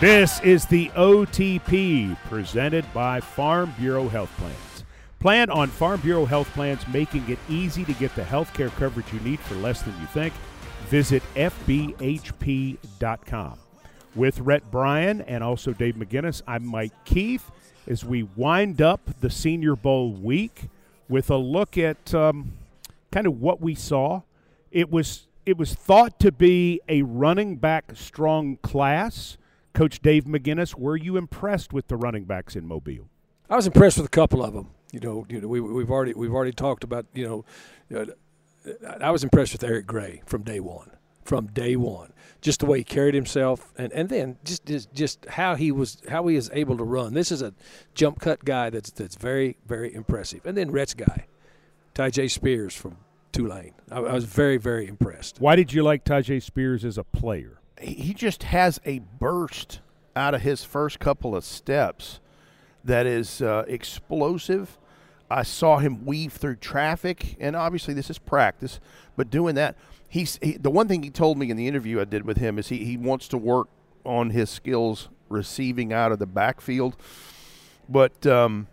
This is the OTP presented by Farm Bureau Health Plans. Plan on Farm Bureau Health Plans, making it easy to get the health care coverage you need for less than you think. Visit FBHP.com. With Rhett Bryan and also Dave McGinnis, I'm Mike Keith as we wind up the Senior Bowl week with a look at um, kind of what we saw. It was it was thought to be a running back strong class. Coach Dave McGinnis, were you impressed with the running backs in Mobile? I was impressed with a couple of them. You know, you know, we, we've already we've already talked about. You know, uh, I was impressed with Eric Gray from day one. From day one, just the way he carried himself, and, and then just, just just how he was how he is able to run. This is a jump cut guy that's that's very very impressive. And then Rhett's guy, Tyjae Spears from Tulane. I, I was very very impressed. Why did you like Tyjae Spears as a player? he just has a burst out of his first couple of steps that is uh, explosive. I saw him weave through traffic, and obviously this is practice, but doing that, he's he, the one thing he told me in the interview I did with him is he, he wants to work on his skills receiving out of the backfield. But um,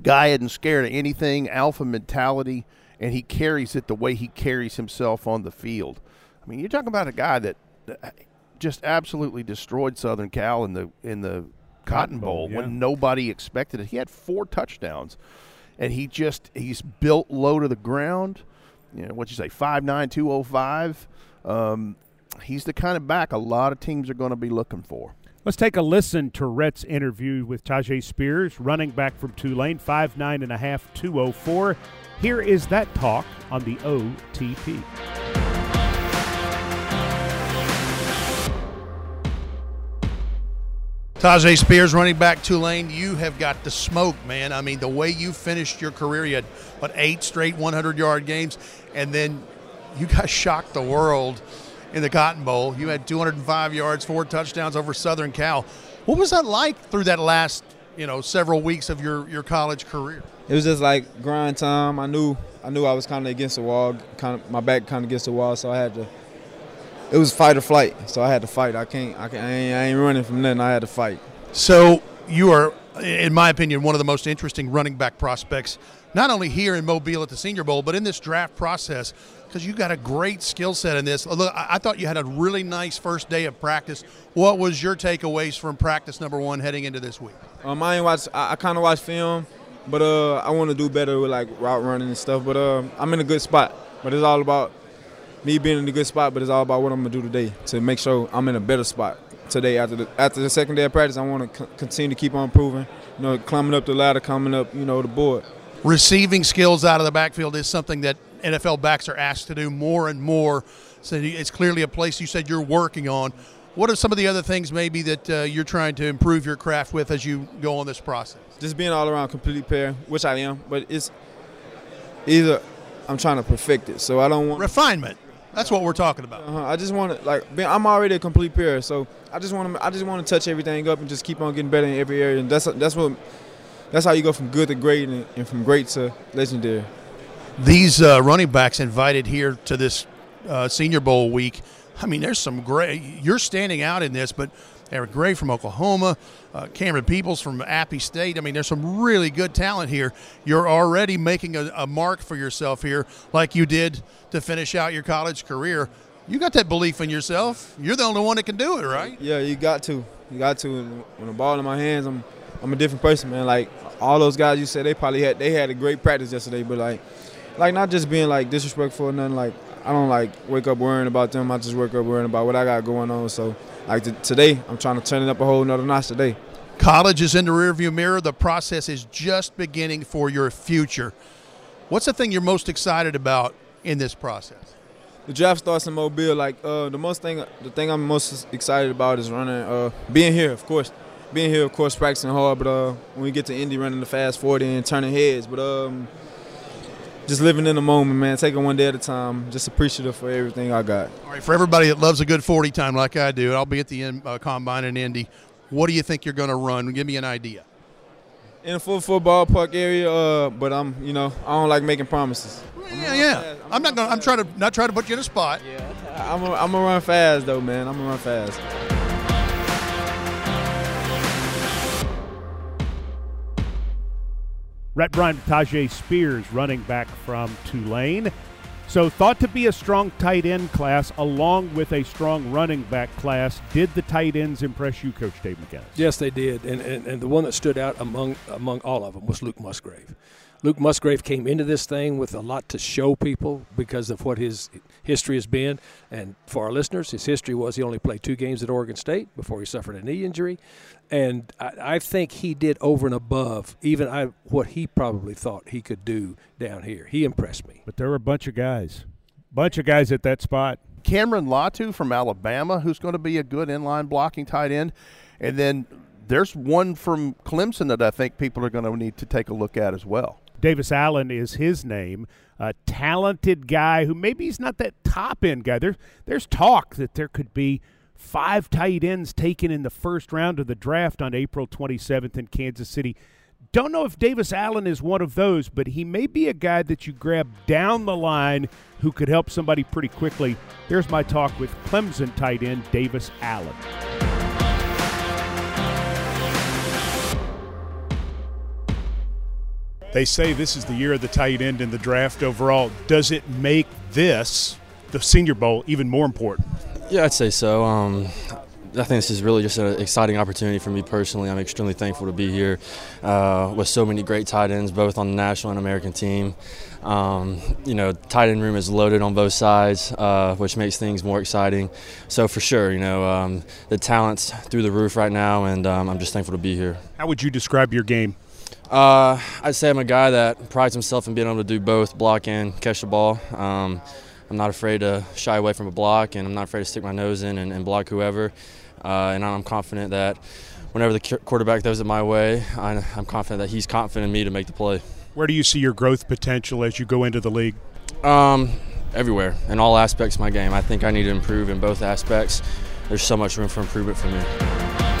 guy isn't scared of anything, alpha mentality, and he carries it the way he carries himself on the field. I mean, you're talking about a guy that just absolutely destroyed Southern Cal in the in the Cotton Bowl yeah. when nobody expected it. He had four touchdowns, and he just he's built low to the ground. You know what you say, five nine two oh five. Um, he's the kind of back a lot of teams are going to be looking for. Let's take a listen to Rhett's interview with Tyjae Spears, running back from Tulane, five nine and a half, two oh four. Here is that talk on the OTP. Tyjae Spears, running back Tulane, you have got the smoke, man. I mean, the way you finished your career, you had, what, eight straight 100 yard games, and then you guys shocked the world in the Cotton Bowl. You had 205 yards, four touchdowns over Southern Cal. What was that like through that last, you know, several weeks of your, your college career? It was just like grind time. I knew I knew I was kind of against the wall, kind of my back kind of against the wall, so I had to it was fight or flight. So I had to fight. I can't. I, can't, I, ain't, I ain't running from nothing. I had to fight. So you are, in my opinion, one of the most interesting running back prospects, not only here in Mobile at the Senior Bowl, but in this draft process, because you got a great skill set in this. Look, I, thought you had a really nice first day of practice. What was your takeaways from practice number one heading into this week? Um, I ain't watch. I, I kind of watch film, but uh, I want to do better with like route running and stuff. But uh, I'm in a good spot. But it's all about me being in a good spot, but it's all about what I'm gonna do today to make sure I'm in a better spot today. After the after the second day of practice, I want to c- continue to keep on improving. You know, climbing up the ladder, coming up, you know, the board. Receiving skills out of the backfield is something that NFL backs are asked to do more and more. So it's clearly a place you said you're working on. What are some of the other things maybe that uh, you're trying to improve your craft with as you go on this process? Just being all around complete pair, which I am, but it's either I'm trying to perfect it. So I don't want refinement. That's what we're talking about. Uh-huh. I just want to like I'm already a complete pair, so I just want to I just want to touch everything up and just keep on getting better in every area. And that's that's what that's how you go from good to great and, and from great to legendary. These uh, running backs invited here to this uh, Senior Bowl week. I mean, there's some great. You're standing out in this, but Eric Gray from Oklahoma, uh, Camerun Peoples from Appy State. I mean, there's some really good talent here. You're already making a, a, mark for yourself here, like you did to finish out your college career. You got that belief in yourself. You're the only one that can do it, right? Yeah, you got to. You got to. When the ball in my hands, I'm I'm a different person, man. Like all those guys you said, they probably had they had a great practice yesterday, but like like not just being like disrespectful or nothing. Like I don't like wake up worrying about them. I just wake up worrying about what I got going on. So like today, I'm trying to turn it up a whole nother notch today. College is in the rearview mirror. The process is just beginning for your future. What's the thing you're most excited about in this process? The draft starts in Mobile. Like uh, the most thing, the thing I'm most excited about is running, uh, being here, of course, being here, of course, practicing hard. But uh, when we get to Indy, running the fast 40 and turning heads. But um, just living in the moment, man. Taking one day at a time. Just appreciative for everything I got. All right, for everybody that loves a good 40 time like I do, I'll be at the uh, combine in Indy. What do you think you're going to run? Give me an idea. in the full football park area, uh, but I'm, you know, I don't like making promises. Yeah, yeah. I'm not gonna. I'm trying to not try to put you in a spot. Yeah, I'm gonna run fast though, man. I'm gonna run fast. Rhett Bryan, Tyjae Spears running back from Tulane. So, thought to be a strong tight end class along with a strong running back class. Did the tight ends impress you, Coach Dave McGinnis? Yes, they did. And, and, and the one that stood out among, among all of them was Luke Musgrave. Luke Musgrave came into this thing with a lot to show people because of what his history has been. And for our listeners, his history was he only played two games at Oregon State before he suffered a knee injury. And I, I think he did over and above even I, what he probably thought he could do down here. He impressed me. But there were a bunch of guys, bunch of guys at that spot. Cameron Latu from Alabama, who's going to be a good inline blocking tight end. And then there's one from Clemson that I think people are going to need to take a look at as well. Davis Allen is his name. A talented guy who maybe he's not that top end guy. There's there's talk that there could be five tight ends taken in the first round of the draft on April 27th in Kansas City. Don't know if Davis Allen is one of those, but he may be a guy that you grab down the line who could help somebody pretty quickly. There's my talk with Clemson tight end Davis Allen. They say this is the year of the tight end in the draft overall. Does it make this, the Senior Bowl, even more important? Yeah, I'd say so. Um, I think this is really just an exciting opportunity for me personally. I'm extremely thankful to be here uh, with so many great tight ends, both on the national and American team. Um, you know, tight end room is loaded on both sides, uh, which makes things more exciting. So for sure, you know, um, the talent's through the roof right now, and um, I'm just thankful to be here. How would you describe your game? Uh, I'd say I'm a guy that prides himself in being able to do both block and catch the ball. Um, I'm not afraid to shy away from a block, and I'm not afraid to stick my nose in and, and block whoever. Uh, and I'm confident that whenever the quarterback throws it my way, I, I'm confident that he's confident in me to make the play. Where do you see your growth potential as you go into the league? Um, everywhere, in all aspects of my game. I think I need to improve in both aspects. There's so much room for improvement for me.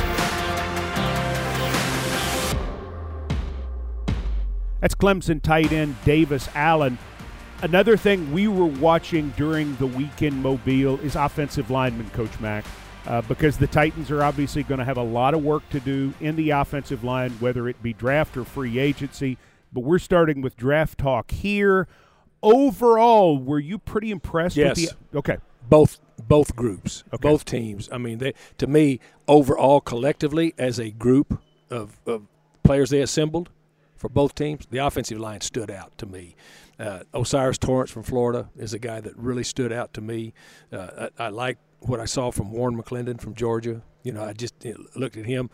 That's Clemson tight end Davis Allen. Another thing we were watching during the weekend Mobile is offensive lineman, Coach Mac, uh, because the Titans are obviously going to have a lot of work to do in the offensive line, whether it be draft or free agency. But we're starting with draft talk here. Overall, were you pretty impressed yes. with the Okay. Both both groups, okay. both teams. I mean, they to me overall collectively as a group of, of players they assembled – for both teams, the offensive line stood out to me. Uh, O'Cyrus Torrence from Florida is a guy that really stood out to me. Uh, I, I like what I saw from Warren McClendon from Georgia. You know, I just looked at him.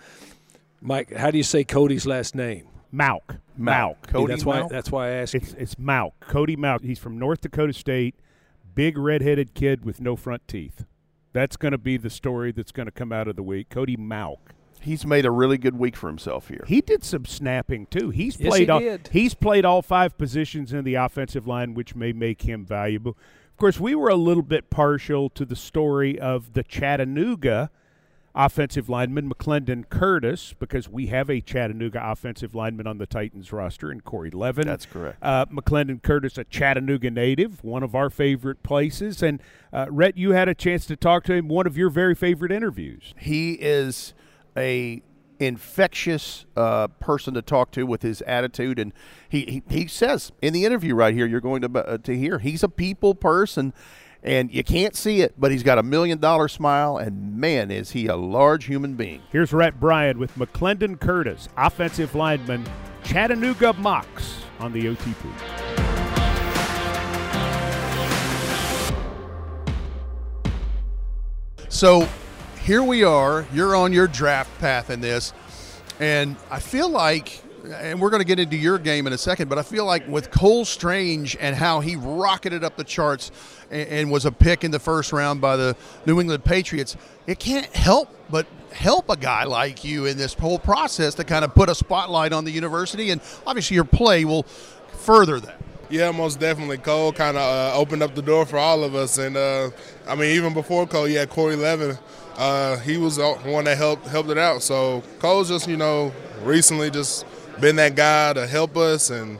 Mike, how do you say Cody's last name? Mauch. Mauch. Cody that's why. Mauch? That's why I asked. It's you. it's Mauch. Cody Mauch. He's from North Dakota State. Big redheaded kid with no front teeth. That's going to be the story that's going to come out of the week. Cody Mauch. He's made a really good week for himself here. He did some snapping too. He's Yes, played he all, did. he's played all five positions in the offensive line, which may make him valuable. Of course, we were a little bit partial to the story of the Chattanooga offensive lineman McClendon Curtis because we have a Chattanooga offensive lineman on the Titans roster in Corey Levin. That's correct. Uh, McClendon Curtis, a Chattanooga native, one of our favorite places. And uh, Rhett, you had a chance to talk to him. One of your very favorite interviews. He is a infectious uh, person to talk to with his attitude, and he, he, he says in the interview right here, you're going to uh, to hear he's a people person, and you can't see it, but he's got a million dollar smile, and man, is he a large human being. Here's Rhett Bryan with McClendon Curtis, offensive lineman, Chattanooga Mocs on the OTP. So here we are. You're on your draft path in this. And I feel like, and we're going to get into your game in a second, but I feel like with Cole Strange and how he rocketed up the charts and, and was a pick in the first round by the New England Patriots, it can't help but help a guy like you in this whole process to kind of put a spotlight on the university. And obviously, your play will further that. Yeah, most definitely. Cole kind of uh, opened up the door for all of us, and uh, I mean, even before Cole, you had Corey Levin. Uh, he was the one that helped helped it out. So Cole's just you know recently just been that guy to help us. And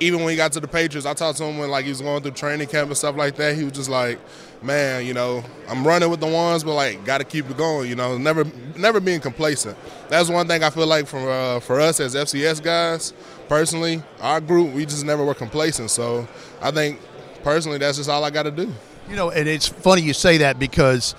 even when he got to the Patriots, I talked to him when like he was going through training camp and stuff like that. He was just like, "Man, you know, I'm running with the ones, but like, got to keep it going. You know, never never being complacent. That's one thing I feel like for uh, for us as FCS guys, personally, our group, we just never were complacent. So I think personally, that's just all I got to do. You know, and it's funny you say that because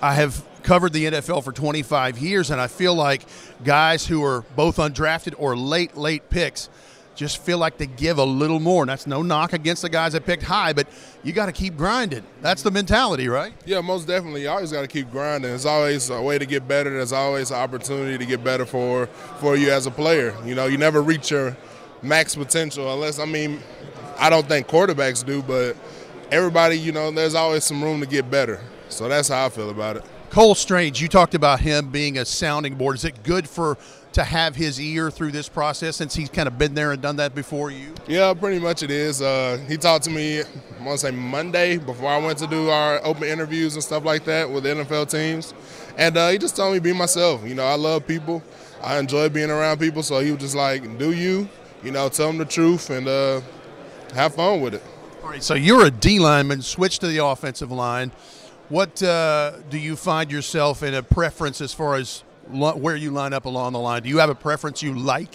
I have covered the NFL for 25 years, and I feel like guys who are both undrafted or late, late picks just feel like they give a little more. And that's no knock against the guys that picked high, but you got to keep grinding. That's the mentality, right? Yeah, most definitely. You always got to keep grinding. There's always a way to get better. There's always an opportunity to get better for for you as a player. You know, you never reach your max potential unless I mean, I don't think quarterbacks do, but everybody, you know, there's always some room to get better. So that's how I feel about it. Cole Strange, you talked about him being a sounding board. Is it good for to have his ear through this process since he's kind of been there and done that before you? Yeah, pretty much it is. Uh, he talked to me, I want to say Monday before I went to do our open interviews and stuff like that with NFL teams. And uh, he just told me be myself. You know, I love people. I enjoy being around people. So he was just like, do you, you know, tell them the truth and uh, have fun with it. All right, so you're a D lineman, switch to the offensive line. What uh, do you find yourself in a preference as far as lo- where you line up along the line? Do you have a preference you like?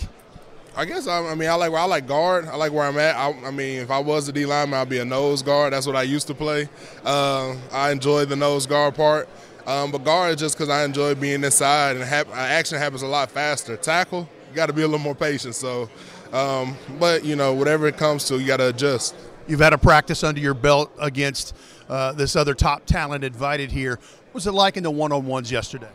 I guess I, I mean I like I like guard. I like where I'm at. I, I mean, if I was a D lineman, I'd be a nose guard. That's what I used to play. Uh, I enjoy the nose guard part. Um, but guard is just because I enjoy being inside and hap- action happens a lot faster. Tackle, you got to be a little more patient. So, um, but you know, whatever it comes to, you got to adjust. You've had a practice under your belt against uh, this other top talent invited here. Was it like in the one-on-ones yesterday?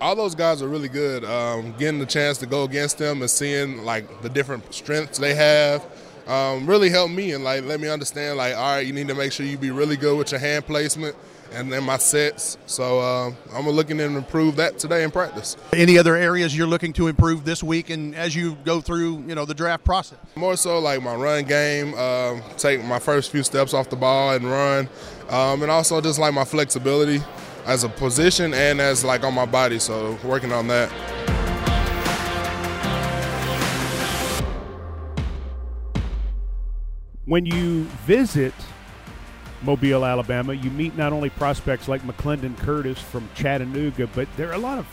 all those guys are really good. Um, getting the chance to go against them and seeing like the different strengths they have um, really helped me and like let me understand like all right, you need to make sure you be really good with your hand placement and then my sets. So uh, I'm looking to improve that today in practice. Any other areas you're looking to improve this week and as you go through you know the draft process? More so like my run game, um, take my first few steps off the ball and run, um, and also just like my flexibility as a position and as like on my body. So working on that. When you visit Mobile, Alabama, you meet not only prospects like McClendon Curtis from Chattanooga, but there are a lot of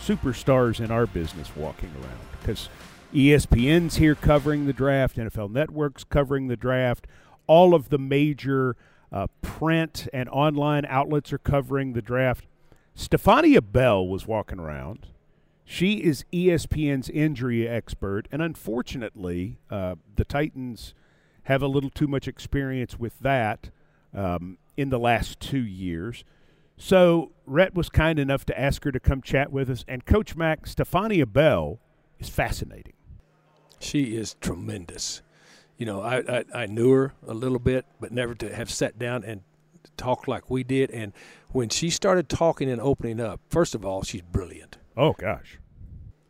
superstars in our business walking around because ESPN's here covering the draft, NFL Network's covering the draft, all of the major uh, print and online outlets are covering the draft. Stephania Bell was walking around. She is ESPN's injury expert, and unfortunately, uh, the Titans have a little too much experience with that um, in the last two years. So Rhett was kind enough to ask her to come chat with us. And Coach Mac, Stephania Bell is fascinating. She is tremendous. You know, I, I, I knew her a little bit, but never to have sat down and talked like we did. And when she started talking and opening up, first of all, she's brilliant. Oh gosh.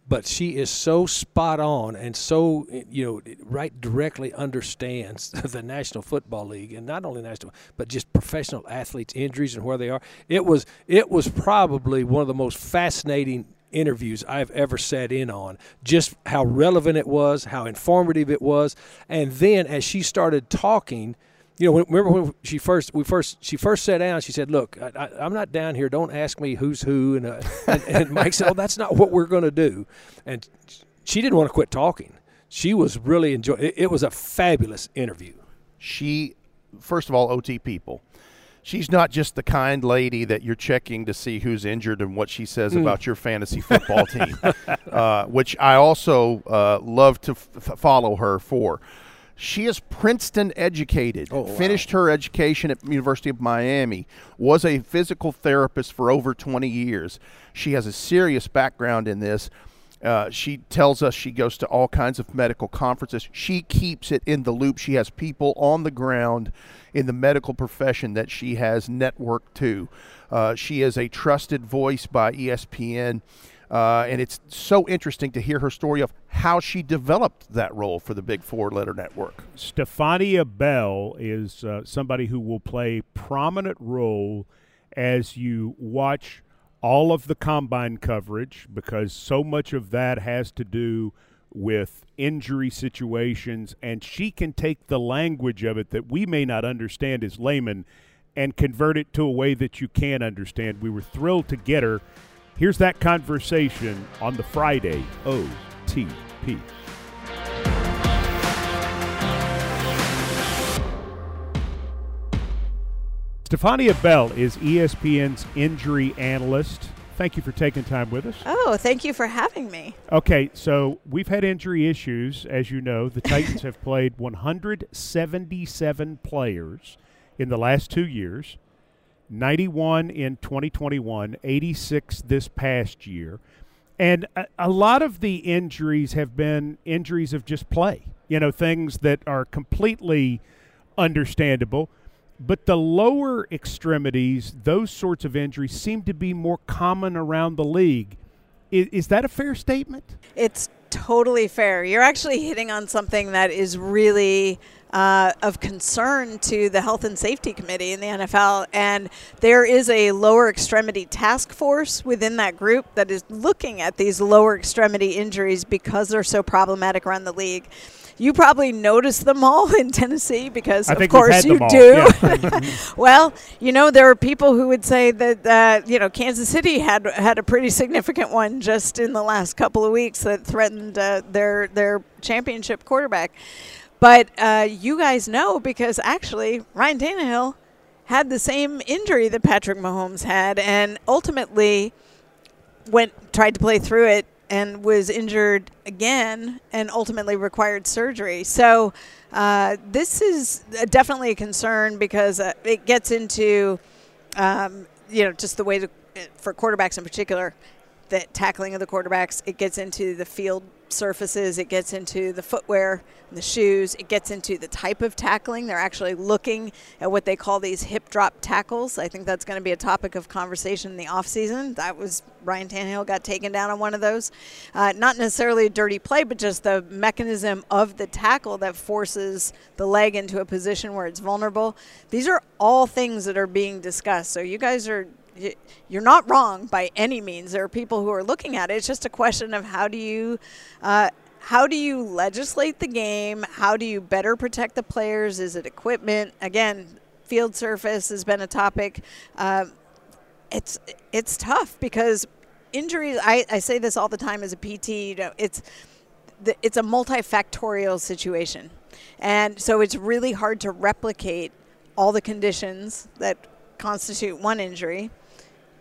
But she is so spot on and so you know right directly understands the National Football League and not only national but just professional athletes injuries and where they are. It was it was probably one of the most fascinating interviews I've ever sat in on. Just how relevant it was, how informative it was, and then as she started talking, you know, remember when she first we first she first sat down. She said, "Look, I, am not down here. Don't ask me who's who." And, uh, and, and Mike said, "Oh, that's not what we're going to do." And she didn't want to quit talking. She was really enjoying. It, it was a fabulous interview. She, first of all, OT people she's not just the kind lady that you're checking to see who's injured and what she says mm. about your fantasy football team, uh, which I also uh, love to f- follow her for. She is Princeton educated, oh, wow. finished her education at University of Miami, was a physical therapist for over 20 years. She has a serious background in this. Uh, she tells us she goes to all kinds of medical conferences. She keeps it in the loop. She has people on the ground in the medical profession that she has networked to. Uh, she is a trusted voice by ESPN. Uh, and it's so interesting to hear her story of how she developed that role for the Big Four Letter Network. Stephania Bell is uh, somebody who will play prominent role as you watch all of the combine coverage because so much of that has to do with injury situations, and she can take the language of it that we may not understand as laymen and convert it to a way that you can understand. We were thrilled to get her. Here's that conversation on the Friday OTP. Stephania Bell is ESPN's injury analyst. Thank you for taking time with us. Oh, thank you for having me. Okay, so we've had injury issues, as you know. The Titans have played 177 players in the last two years 91 in 2021, 86 this past year. And a, a, lot of the injuries have been injuries of just play, you know, things that are completely understandable. But the lower extremities, those sorts of injuries seem to be more common around the league. Is, is that a fair statement? It's totally fair. You're actually hitting on something that is really uh, of concern to the Health and Safety Committee in the NFL. And there is a lower extremity task force within that group that is looking at these lower extremity injuries because they're so problematic around the league. You probably noticed them all in Tennessee because, of course, you do. Yeah. well, you know, there are people who would say that uh, you know Kansas City had had a pretty significant one just in the last couple of weeks that threatened uh, their their championship quarterback. But uh, you guys know because actually Ryan Tannehill had the same injury that Patrick Mahomes had, and ultimately went tried to play through it and was injured again and ultimately required surgery. So uh, this is definitely a concern because uh, it gets into, um, you know, just the way to, for quarterbacks in particular, the tackling of the quarterbacks. It gets into the field surfaces. It gets into the footwear the shoes. It gets into the type of tackling. They're actually looking at what they call these hip drop tackles. I think that's going to be a topic of conversation in the offseason. That was Ryan Tannehill got taken down on one of those. Uh, not necessarily a dirty play, but just the mechanism of the tackle that forces the leg into a position where it's vulnerable. These are all things that are being discussed. So you guys are you're not wrong by any means. There are people who are looking at it. It's just a question of how do you. Uh, how do you legislate the game? How do you better protect the players? Is it equipment? Again, field surface has been a topic. Uh, it's it's tough because injuries. I, I say this all the time as a PT. You know, it's it's a multifactorial situation, and so it's really hard to replicate all the conditions that constitute one injury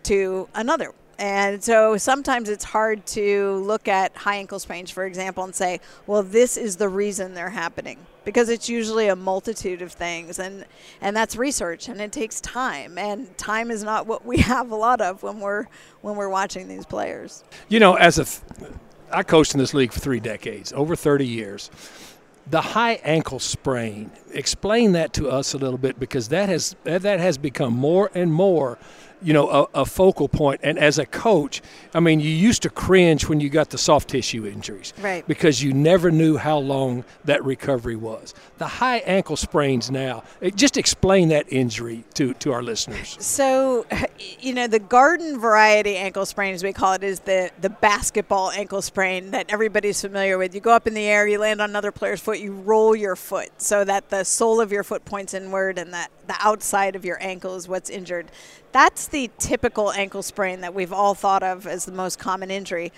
to another. And so sometimes it's hard to look at high ankle sprains, for example, and say, well, this is the reason they're happening. Because it's usually a multitude of things, and, and that's research, and it takes time. And time is not what we have a lot of when we're, when we're watching these players. You know, as a, th- I coached in this league for three decades, over 30 years the high ankle sprain explain that to us a little bit because that has that has become more and more you know, a, a, focal point. And as a coach, I mean, you used to cringe when you got the soft tissue injuries, right? Because you never knew how long that recovery was. The high ankle sprains now. Eh, just explain that injury to to our listeners. So, you know, the garden variety ankle sprain, as we call it, is the the basketball ankle sprain that everybody's familiar with. You go up in the air, you land on another player's foot, you roll your foot so that the sole of your foot points inward, and that the outside of your ankle is what's injured. That's the typical ankle sprain that we've all thought of as the most common injury.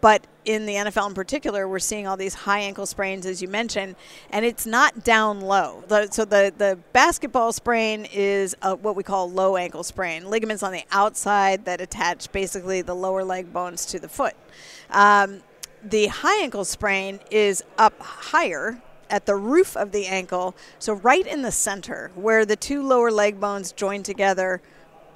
But in the NFL in particular, we're seeing all these high ankle sprains, as you mentioned, and it's not down low. so the, the basketball sprain is a, what we call low ankle sprain, ligaments on the outside that attach basically the lower leg bones to the foot. Um, the high ankle sprain is up higher at the roof of the ankle, so right in the center where the two lower leg bones join together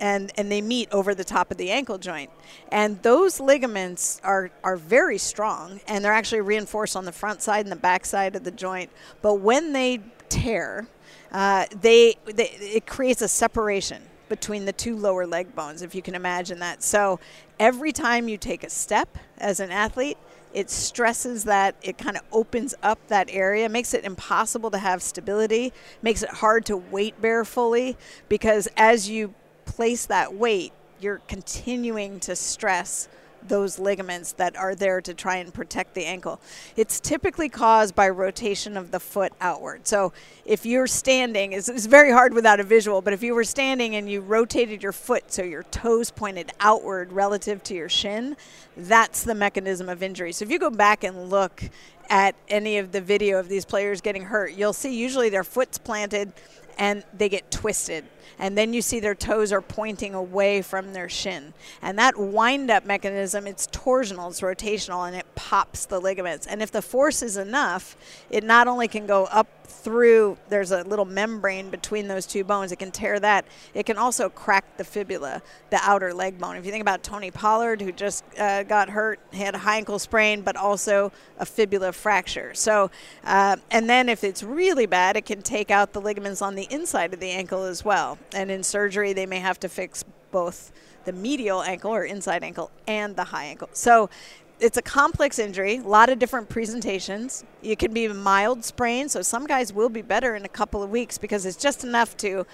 and, and they meet over the top of the ankle joint. And those ligaments are, are very strong and they're actually reinforced on the front side and the back side of the joint. But when they tear, uh, they, they it creates a separation between the two lower leg bones, if you can imagine that. So every time you take a step as an athlete, it stresses that it kind of opens up that area makes it impossible to have stability makes it hard to weight bear fully because as you place that weight, you're continuing to stress those ligaments that are there to try and protect the ankle. It's typically caused by rotation of the foot outward. So if you're standing, it's, it's, very hard without a visual, but if you were standing and you rotated your foot so your toes pointed outward relative to your shin, that's the mechanism of injury. So if you go back and look at any of the video of these players getting hurt, you'll see usually their foot's planted and they get twisted and then you see their toes are pointing away from their shin. And that wind up mechanism, it's torsional, it's rotational, and it pops the ligaments. And if the force is enough, it not only can go up through, there's a little membrane between those two bones, it can tear that. It can also crack the fibula, the outer leg bone. If you think about Tony Pollard, who just uh, got hurt, had a high ankle sprain, but also a fibula fracture. So, uh, and then if it's really bad, it can take out the ligaments on the inside of the ankle as well. And in surgery, they may have to fix both the medial ankle or inside ankle and the high ankle. So it's a complex injury, a lot of different presentations. You can be a mild sprain, so some guys will be better in a couple of weeks because it's just enough to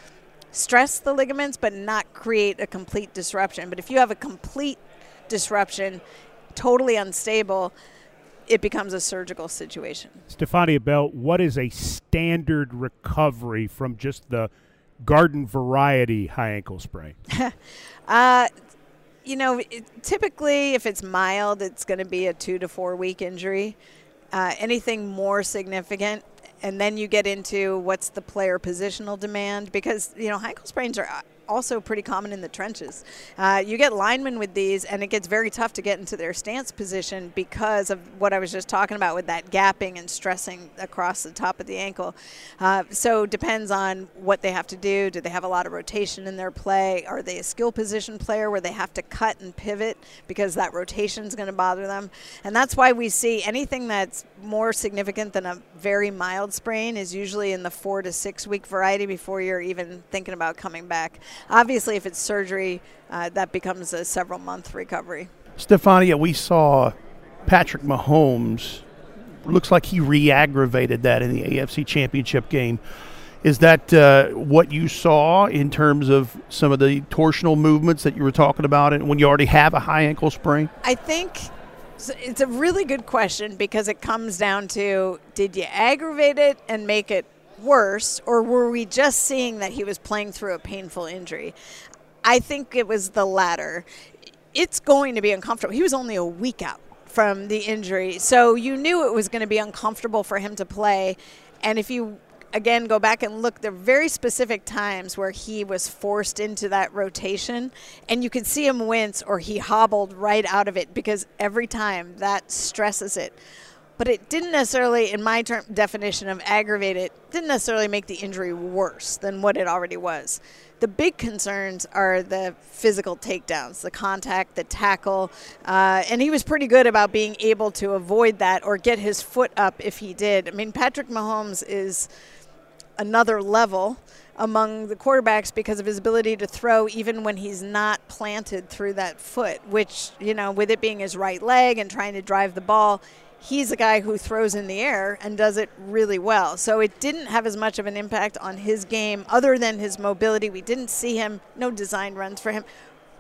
stress the ligaments but not create a complete disruption. But if you have a complete disruption, totally unstable, it becomes a surgical situation. Stephania Bell, what is a standard recovery from just the garden variety high ankle sprain? uh, you know, it, typically if it's mild, it's going to be a two to four week injury. Uh, anything more significant, and then you get into what's the player positional demand because you know high sprains are also pretty common in the trenches. Uh, you get linemen with these, and it gets very tough to get into their stance position because of what I was just talking about with that gapping and stressing across the top of the ankle. Uh, so depends on what they have to do. Do they have a lot of rotation in their play? Are they a skill position player where they have to cut and pivot because that rotation is going to bother them? And that's why we see anything that's more significant than a very mild sprain is usually in the four to six week variety before you're even thinking about coming back. Obviously, if it's surgery, uh, that becomes a several month recovery. Stephania, we saw Patrick Mahomes. Looks like he re aggravated that in the AFC Championship game. Is that uh, what you saw in terms of some of the torsional movements that you were talking about and when you already have a high ankle sprain? I think it's a really good question because it comes down to did you aggravate it and make it worse, or were we just seeing that he was playing through a painful injury? I think it was the latter. It's going to be uncomfortable. He was only a week out from the injury, so you knew it was going to be uncomfortable for him to play. And if you again go back and look there are very specific times where he was forced into that rotation and you could see him wince or he hobbled right out of it because every time that stresses it but it didn't necessarily, in my term, definition of aggravate it, didn't necessarily make the injury worse than what it already was. The big concerns are the physical takedowns, the contact, the tackle, uh, and he was pretty good about being able to avoid that or get his foot up if he did. I mean, Patrick Mahomes is another level among the quarterbacks because of his ability to throw even when he's not planted through that foot, which, you know, with it being his right leg and trying to drive the ball, he's a guy who throws in the air and does it really well. So it didn't have as much of an impact on his game other than his mobility. We didn't see him, no design runs for him.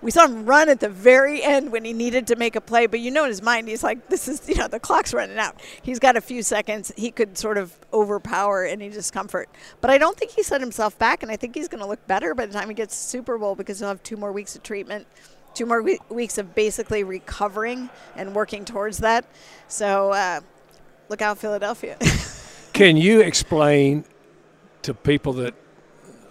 We saw him run at the very end when he needed to make a play, but you know in his mind, he's like, this is, you know, the clock's running out. He's got a few seconds. He could sort of overpower any discomfort. But I don't think he set himself back, and I think he's going to look better by the time he gets to Super Bowl because he'll have two more weeks of treatment two more we- weeks of basically recovering and working towards that. So uh, look out, Philadelphia. Can you explain to people that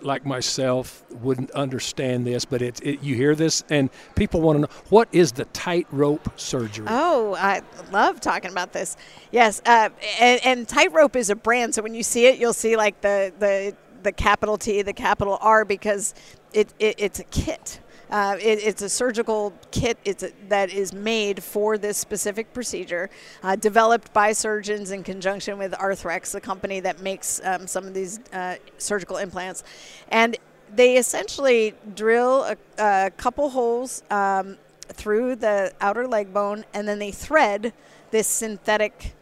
like myself wouldn't understand this, but it, it, you hear this and people want to know what is the tightrope surgery? Oh, I love talking about this. Yes, uh, and, and tightrope is a brand, so when you see it, you'll see like the the the capital T, the capital R, because it, it it's a kit. Uh, it, it's a surgical kit a, that is made for this specific procedure, uh, developed by surgeons in conjunction with Arthrex, the company that makes um, some of these uh, surgical implants. And they essentially drill a, a couple holes um, through the outer leg bone, and then they thread this synthetic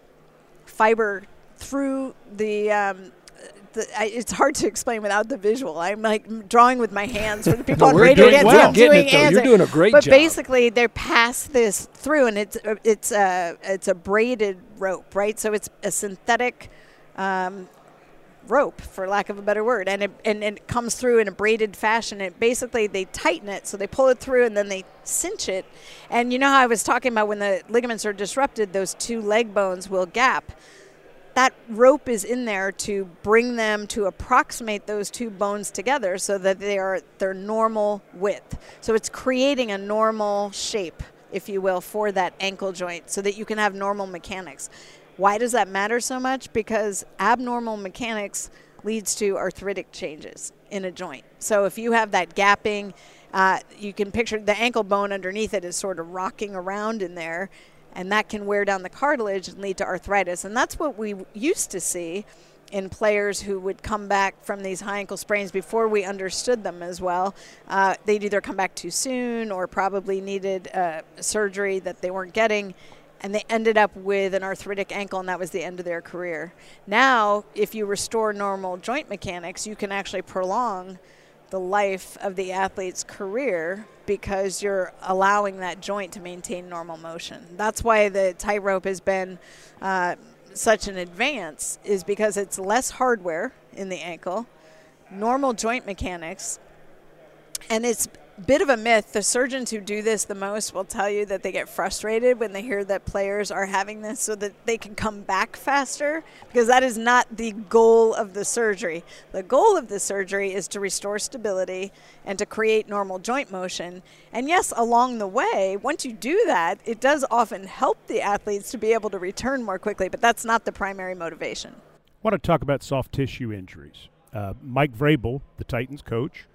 fiber through the um, the, I, it's hard to explain without the visual. I'm like drawing with my hands for the people No, on radio. doing well. I'm Getting doing it, though. You're doing a great but job. basically, they pass this through, and it's a- it's a it's a braided rope, right? So it's a synthetic. Um, rope for lack of a better word and it and, and it comes through in a braided fashion it basically they tighten it so they pull it through and then they cinch it and you know how i was talking about when the ligaments are disrupted those two leg bones will gap that rope is in there to bring them to approximate those two bones together so that they are their normal width so it's creating a normal shape if you will for that ankle joint so that you can have normal mechanics why does that matter so much? Because abnormal mechanics leads to arthritic changes in a joint. So if you have that gapping, uh, you can picture the ankle bone underneath it is sort of rocking around in there, and that can wear down the cartilage and lead to arthritis. And that's what we used to see in players who would come back from these high ankle sprains before we understood them as well. Uh, they'd either come back too soon or probably needed uh, surgery that they weren't getting and they ended up with an arthritic ankle, and that was the end of their career. Now, if you restore normal joint mechanics, you can actually prolong the life of the athlete's career because you're allowing that joint to maintain normal motion. That's why the tightrope has been uh, such an advance, is because it's less hardware in the ankle, normal joint mechanics, and it's bit of a myth. The surgeons who do this the most will tell you that they get frustrated when they hear that players are having this so that they can come back faster because that is not the goal of the surgery. The goal of the surgery is to restore stability and to create normal joint motion. And yes, along the way, once you do that, it does often help the athletes to be able to return more quickly, but that's not the primary motivation. I want to talk about soft tissue injuries. Uh, Mike Vrabel, the Titans coach,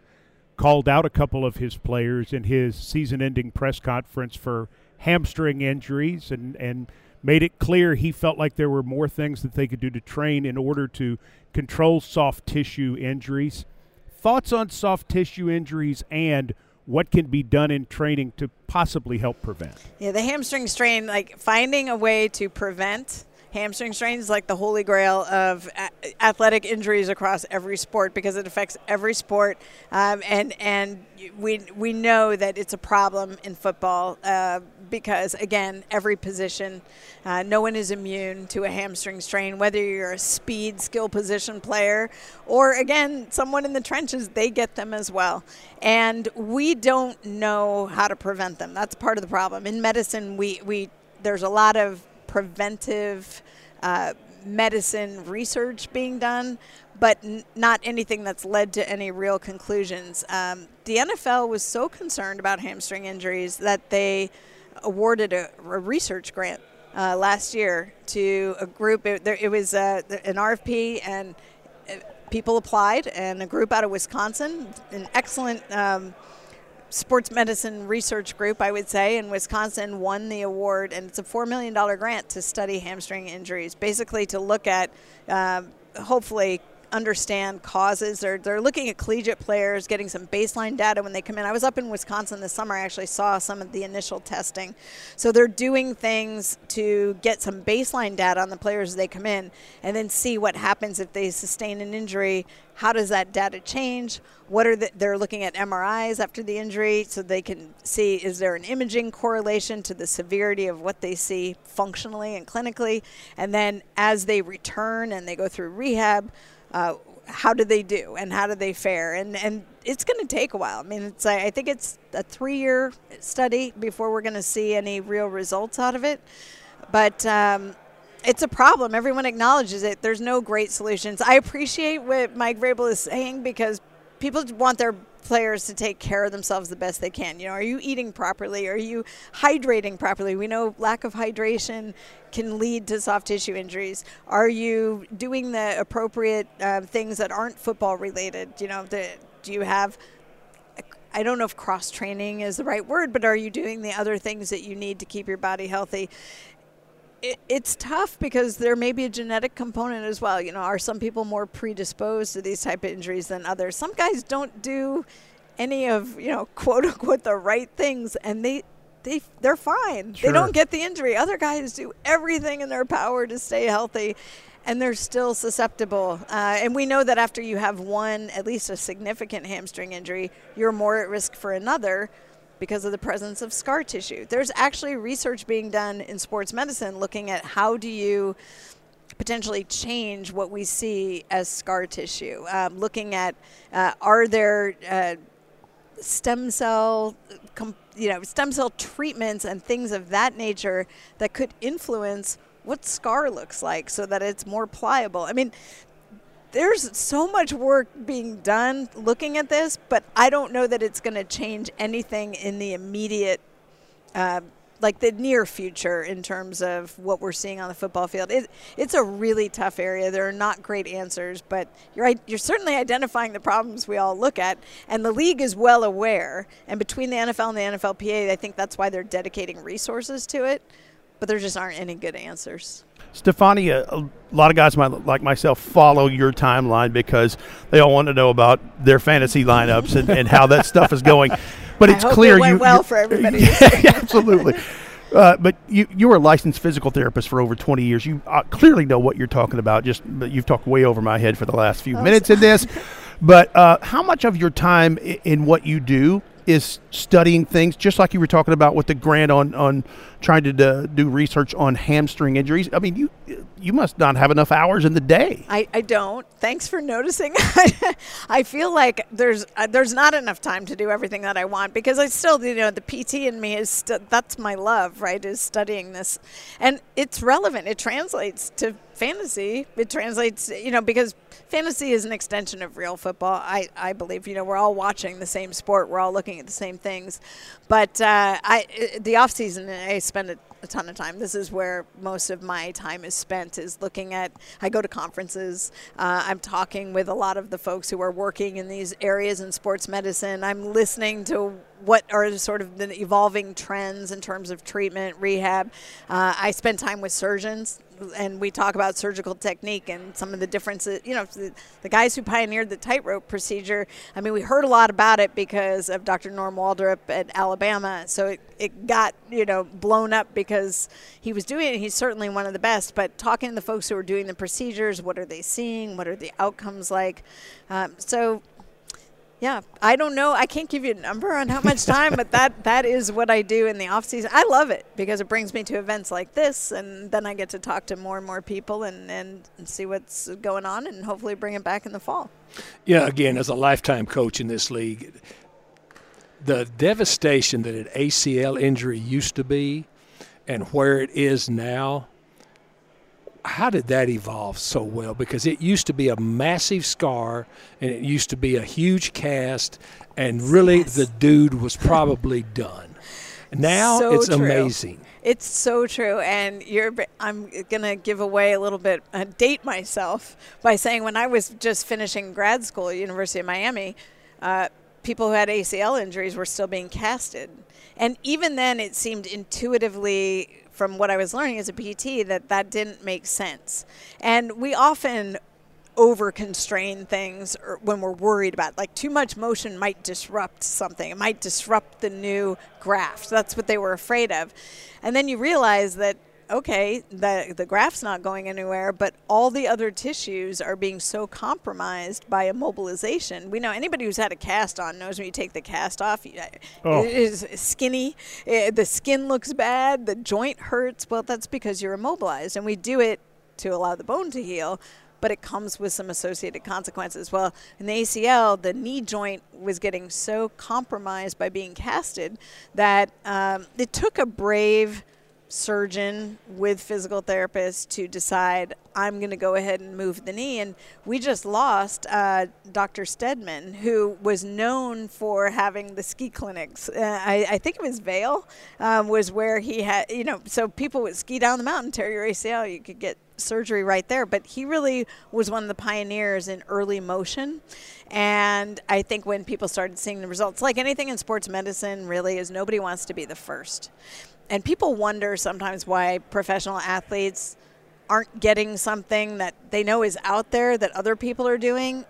called out a couple of his players in his season-ending press conference for hamstring injuries and, and made it clear he felt like there were more things that they could do to train in order to control soft tissue injuries. Thoughts on soft tissue injuries and what can be done in training to possibly help prevent? Yeah, the hamstring strain, like finding a way to prevent hamstring strains is like the holy grail of a- athletic injuries across every sport because it affects every sport, um, and and we we know that it's a problem in football uh, because again, every position, uh, no one is immune to a hamstring strain. Whether you're a speed skill position player or again someone in the trenches, they get them as well, and we don't know how to prevent them. That's part of the problem in medicine. We we there's a lot of preventive uh, medicine research being done, but n- not anything that's led to any real conclusions. Um, the NFL was so concerned about hamstring injuries that they awarded a, a research grant uh, last year to a group. It, there, it was uh, an RFP, and uh, people applied, and a group out of Wisconsin, an excellent. Um, sports medicine research group, I would say, in Wisconsin won the award, and it's a $4 million grant to study hamstring injuries, basically to look at, um, hopefully, understand causes. They're, they're looking at collegiate players, getting some baseline data when they come in. I was up in Wisconsin this summer. I actually saw some of the initial testing. So they're doing things to get some baseline data on the players as they come in and then see what happens if they sustain an injury. How does that data change? What are the, they're looking at MRIs after the injury so they can see is there an imaging correlation to the severity of what they see functionally and clinically, and then as they return and they go through rehab, uh, how do they do and how do they fare? And and it's going to take a while. I mean, it's I think it's a three-year study before we're going to see any real results out of it, but. Um, it's a problem. Everyone acknowledges it. There's no great solutions. I appreciate what Mike Vrabel is saying because people want their players to take care of themselves the best they can. You know, are you eating properly? Are you hydrating properly? We know lack of hydration can lead to soft tissue injuries. Are you doing the appropriate uh, things that aren't football related? You know, the, do you have I don't know if cross training is the right word, but are you doing the other things that you need to keep your body healthy? It, it's tough because there may be a genetic component as well. You know, are some people more predisposed to these type of injuries than others? Some guys don't do any of you know quote unquote the right things, and they they they're fine. Sure. They don't get the injury. Other guys do everything in their power to stay healthy, and they're still susceptible. Uh, and we know that after you have one, at least a significant hamstring injury, you're more at risk for another because of the presence of scar tissue. There's actually research being done in sports medicine looking at how do you potentially change what we see as scar tissue. Um, looking at uh, are there uh, stem cell, you know, stem cell treatments and things of that nature that could influence what scar looks like, so that it's more pliable. I mean. There's so much work being done looking at this, but I don't know that it's going to change anything in the immediate uh, like the near future in terms of what we're seeing on the football field. It, it's a really tough area. There are not great answers, but you're you're certainly identifying the problems we all look at, and the league is well aware. And between the NFL and the NFLPA, I think that's why they're dedicating resources to it. But there just aren't any good answers. Stephania, a lot of guys like myself follow your timeline because they all want to know about their fantasy lineups and, and how that stuff is going. But it's clear it you well for everybody. yeah, absolutely. Uh, but you you were a licensed physical therapist for over 20 years. You uh, clearly know what you're talking about. Just but you've talked way over my head for the last few oh, minutes in this. But uh, how much of your time in what you do is studying things, just like you were talking about with the grant on on trying to do research on hamstring injuries. I mean, you you must not have enough hours in the day. I, I don't. Thanks for noticing. I feel like there's uh, there's not enough time to do everything that I want because I still you know the PT in me is that's my love right is studying this, and it's relevant. It translates to fantasy. It translates you know because fantasy is an extension of real football. I, I believe you know we're all watching the same sport. We're all looking at the same things, but uh, I the off season I spend a, a, ton of time. This is where most of my time is spent is looking at. I go to conferences. Uh, I'm talking with a lot of the folks who are working in these areas in sports medicine. I'm listening to what are sort of the evolving trends in terms of treatment, rehab. Uh, I spend time with surgeons and we talk about surgical technique and some of the differences. You know, the, the guys who pioneered the tightrope procedure. I mean, we heard a lot about it because of Dr. Norm Waldrop at Alabama. So it, it got you know blown up because he was doing it. He's certainly one of the best. But talking to the folks who are doing the procedures, what are they seeing? What are the outcomes like? Um, so yeah, I don't know. I can't give you a number on how much time, but that that is what I do in the off season. I love it because it brings me to events like this, and then I get to talk to more and more people and, and, and see what's going on, and hopefully bring it back in the fall. Yeah, again, as a lifetime coach in this league, the devastation that an ACL injury used to be, and where it is now how did that evolve so well? Because it used to be a massive scar and it used to be a huge cast, and really yes. the dude was probably done. Now so it's true. amazing. It's so true, and you're. I'm gonna give away a little bit, uh, date myself by saying when I was just finishing grad school at University of Miami, uh, people who had ACL injuries were still being casted, and even then, it seemed intuitively from what I was learning as a PT that that didn't make sense. And we often over constrain things when we're worried about like too much motion might disrupt something. It might disrupt the new graft that's what they were afraid of. And then you realize that okay, the the graft's not going anywhere, but all the other tissues are being so compromised by immobilization. We know anybody who's had a cast on knows when you take the cast off, oh. it is skinny. It, the skin looks bad. The joint hurts. Well, that's because you're immobilized, and we do it to allow the bone to heal. But it comes with some associated consequences. Well, in the ACL, the knee joint was getting so compromised by being casted that um, it took a brave surgeon with physical therapist to decide I'm going to go ahead and move the knee. And we just lost uh, Dr. Steadman, who was known for having the ski clinics. Uh, I, I, think it was Vail um, was where he had, you know, so people would ski down the mountain, tear your ACL, you could get surgery right there. But he really was one of the pioneers in early motion. And I think when people started seeing the results, like anything in sports medicine, really, is nobody wants to be the first and people wonder sometimes why professional athletes aren't getting something that they know is out there that other people are doing.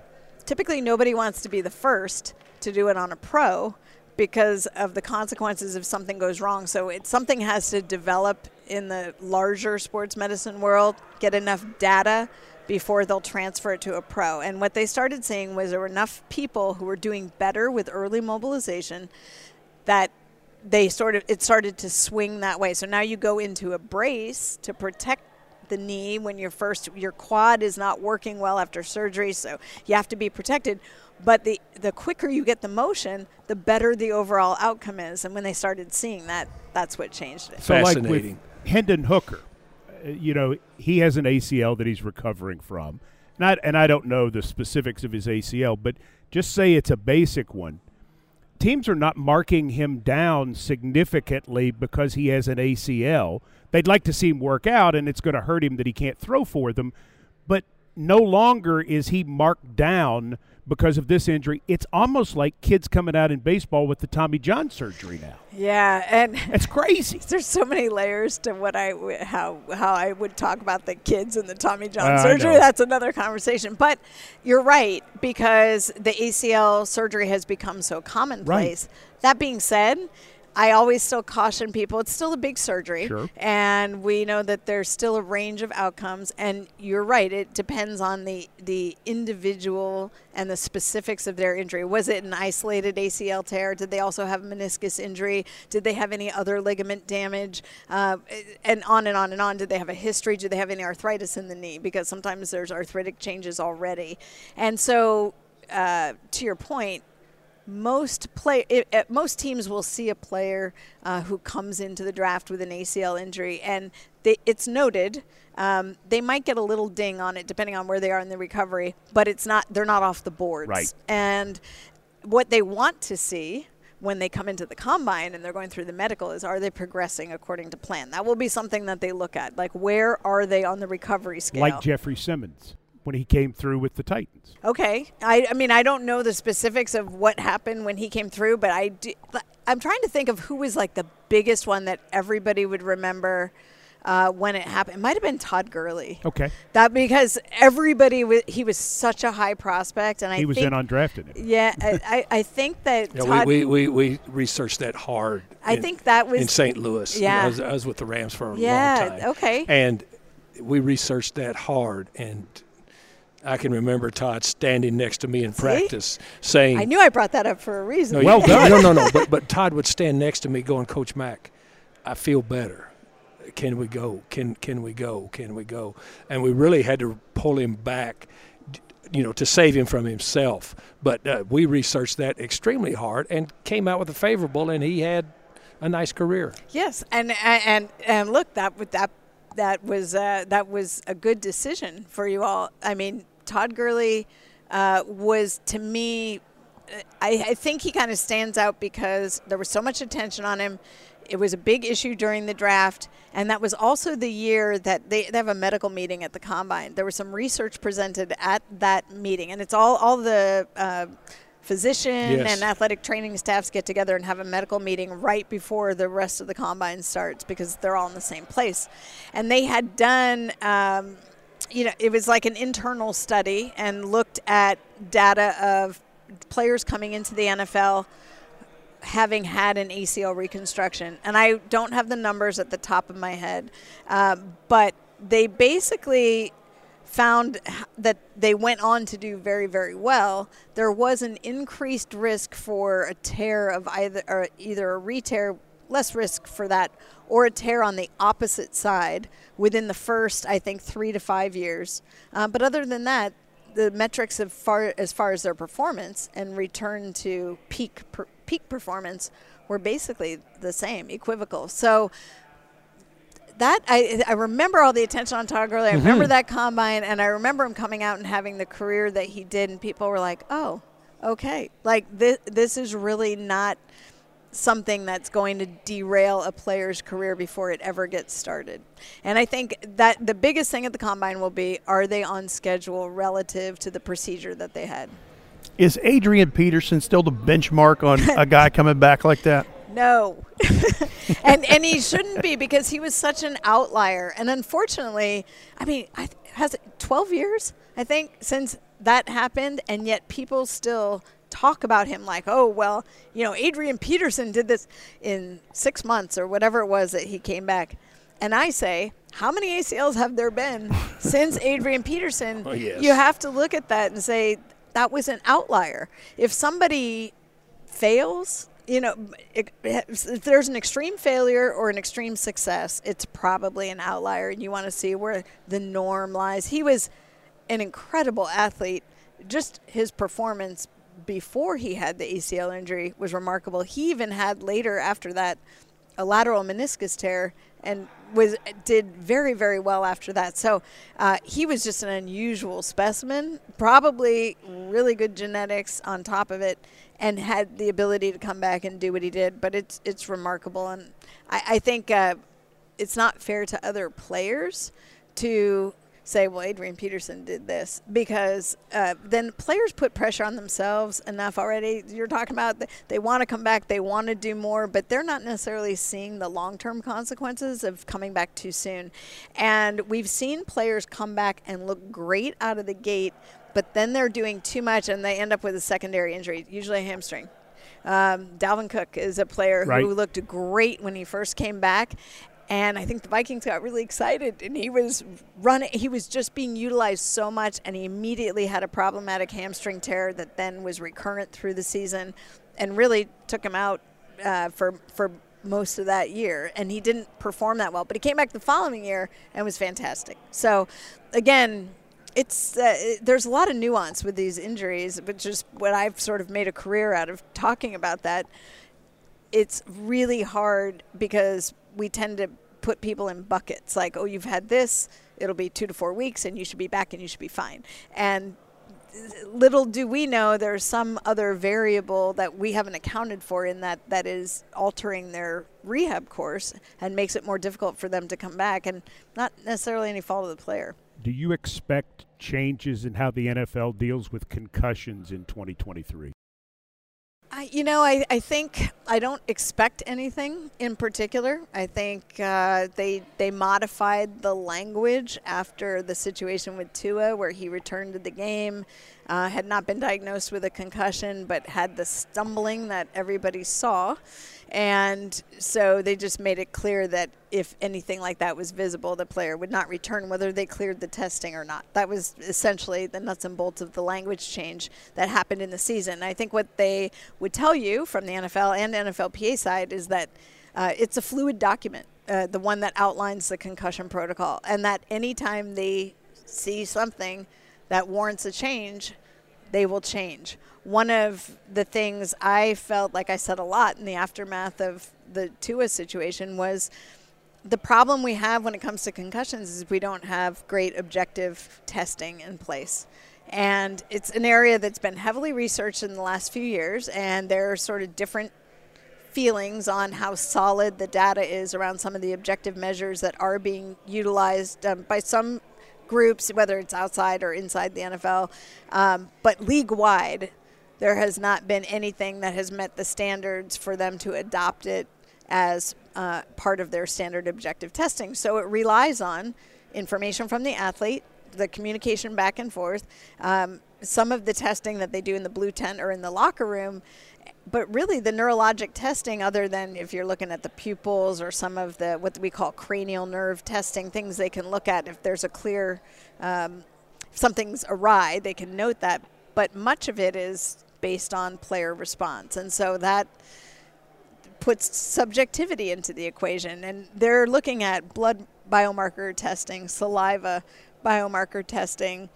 Typically, nobody wants to be the first to do it on a pro because of the consequences if something goes wrong. So something has to develop in the larger sports medicine world, get enough data before they'll transfer it to a pro. And what they started seeing was there were enough people who were doing better with early mobilization that they sort of it started to swing that way. So now you go into a brace to protect the knee when you're first your quad is not working well after surgery, so you have to be protected. But the the quicker you get the motion, the better the overall outcome is. And when they started seeing that, that's what changed it. So, like with Fascinating. Hendon Hooker, uh, you know, he has an ACL that he's recovering from. And I, and I don't know the specifics of his ACL, but just say it's a basic one. Teams are not marking him down significantly because he has an ACL. They'd like to see him work out, and it's going to hurt him that he can't throw for them. But no longer is he marked down because of this injury. It's almost like kids coming out in baseball with the Tommy John surgery now. Yeah, and It's crazy. there's so many layers to what I how how I would talk about the kids and the Tommy John I surgery. That's another conversation. But you're right because the ACL surgery has become so commonplace. Right. That being said, I always still caution people it's still a big surgery. Sure. and we know that there's still a range of outcomes. And you're right it depends on the the individual and the specifics of their injury. Was it an isolated ACL tear? Did they also have meniscus injury? Did they have any other ligament damage? Uh, and on and on and on. Did they have a history? Did they have any arthritis in the knee? Because sometimes there's arthritic changes already. And so uh, to your point most play it, it- most teams will see a player uh, who comes into the draft with an ACL injury, and they, it's noted. Um, they might get a little ding on it depending on where they are in the recovery, but it's not. They're not off the boards. Right. And what they want to see when they come into the combine and they're going through the medical is are they progressing according to plan? That will be something that they look at. Like where are they on the recovery scale? like Jeffrey Simmons when he came through with the Titans. Okay. I, I mean, I don't know the specifics of what happened when he came through, but I do, I'm trying to think of who was like the biggest one that everybody would remember uh, when it happened. It might have been Todd Gurley. Okay, That because everybody was, he was such a high prospect, and I he was think, in undrafted. Yeah, I, I I think that Yeah, Todd. we, we, we, we researched that hard. I in- think that was in St. Louis. You Yeah. I, was, I was with the Rams for a Yeah, long time. okay. And we researched that hard, and I can remember Todd standing next to me in practice saying, I knew I brought that up for a reason. No, Well done. No, no, no. But but Todd would stand next to me, going, Coach Mac, I feel better. Can we go? Can can we go? Can we go? And we really had to pull him back, you know, to save him from himself. But uh, we researched that extremely hard and came out with a favorable, and he had a nice career. Yes, and and and look, that would- that that was uh, that was a good decision for you all. I mean, Todd Gurley uh, was to me. uh, I, I think he kind of stands out because there was so much attention on him. It was a big issue during the draft, and that was also the year that they, they have a medical meeting at the combine. There was some research presented at that meeting, and it's all all the uh, physician Yes. and athletic training staffs get together and have a medical meeting right before the rest of the combine starts because they're all in the same place. And they had done, um, you know, it was like an internal study and looked at data of players coming into the NFL having had an ACL reconstruction. And I don't have the numbers at the top of my head, um, but they basically found that they went on to do very, very well. There was an increased risk for a tear of either, or either a re-tear, less risk for that, or a tear on the opposite side within the first, I think, three to five years. Uh, but other than that, the metrics of far as far as their performance and return to peak per, peak performance were basically the same, equivocal. So that I I remember all the attention on Todd Gurley. I remember that combine, and I remember him coming out and having the career that he did, and people were like, "Oh, okay, like this this is really not." Something that's going to derail a player's career before it ever gets started. And I think that the biggest thing at the combine will be are they on schedule relative to the procedure that they had? Is Adrian Peterson still the benchmark on a guy coming back like that? No. and and he shouldn't be because he was such an outlier. And unfortunately, I mean, I, has it 12 years I think since that happened and yet people still talk about him like, "Oh, well, you know, Adrian Peterson did this in 6 months or whatever it was that he came back." And I say, how many ACLs have there been since Adrian Peterson? Oh, yes. You have to look at that and say that was an outlier. If somebody fails, you know, it, if there's an extreme failure or an extreme success, it's probably an outlier, and you want to see where the norm lies. He was an incredible athlete. Just his performance before he had the ACL injury was remarkable. He even had later after that a lateral meniscus tear and was did very very well after that. So uh, he was just an unusual specimen, probably really good genetics on top of it, and had the ability to come back and do what he did. But it's it's remarkable, and I, I think uh, it's not fair to other players to say, well, Adrian Peterson did this because uh, then players put pressure on themselves enough already. You're talking about they want to come back, they want to do more, but they're not necessarily seeing the long term consequences of coming back too soon. And we've seen players come back and look great out of the gate, but then they're doing too much and they end up with a secondary injury, usually a hamstring. Um, Dalvin Cook is a player Right. who looked great when he first came back, and I think the Vikings got really excited, and he was running. He was just being utilized so much, and he immediately had a problematic hamstring tear that then was recurrent through the season, and really took him out uh, for for most of that year. And he didn't perform that well, but he came back the following year and was fantastic. So, again. It's uh, it- there's a lot of nuance with these injuries, but just what I've sort of made a career out of talking about that it's really hard because we tend to put people in buckets like oh you've had this it'll be two to four weeks and you should be back and you should be fine and little do we know there's some other variable that we haven't accounted for in that that is altering their rehab course and makes it more difficult for them to come back and not necessarily any fault of the player Do you expect changes in how the NFL deals with concussions in 2023? I, you know, I, I think I don't expect anything in particular. I think uh, they they modified the language after the situation with Tua, where he returned to the game, uh, had not been diagnosed with a concussion, but had the stumbling that everybody saw, and so they just made it clear that if anything like that was visible, the player would not return, whether they cleared the testing or not. That was essentially the nuts and bolts of the language change that happened in the season. I think what they would tell you from the NFL and NFLPA side is that uh, it's a fluid document, uh, the one that outlines the concussion protocol, and that anytime they see something that warrants a change, they will change. One of the things I felt like I said a lot in the aftermath of the Tua situation was the problem we have when it comes to concussions is we don't have great objective testing in place. And it's an area that's been heavily researched in the last few years, and there are sort of different feelings on how solid the data is around some of the objective measures that are being utilized um, by some groups, whether it's outside or inside the NFL. Um, but league wide, there has not been anything that has met the standards for them to adopt it as uh, part of their standard objective testing. So it relies on information from the athlete, the communication back and forth, um, some of the testing that they do in the blue tent or in the locker room. But really, the neurologic testing, other than if you're looking at the pupils or some of the what we call cranial nerve testing, things they can look at if there's a clear, um, if something's awry, they can note that. But much of it is based on player response. And so that puts subjectivity into the equation. And they're looking at blood biomarker testing, saliva biomarker testing.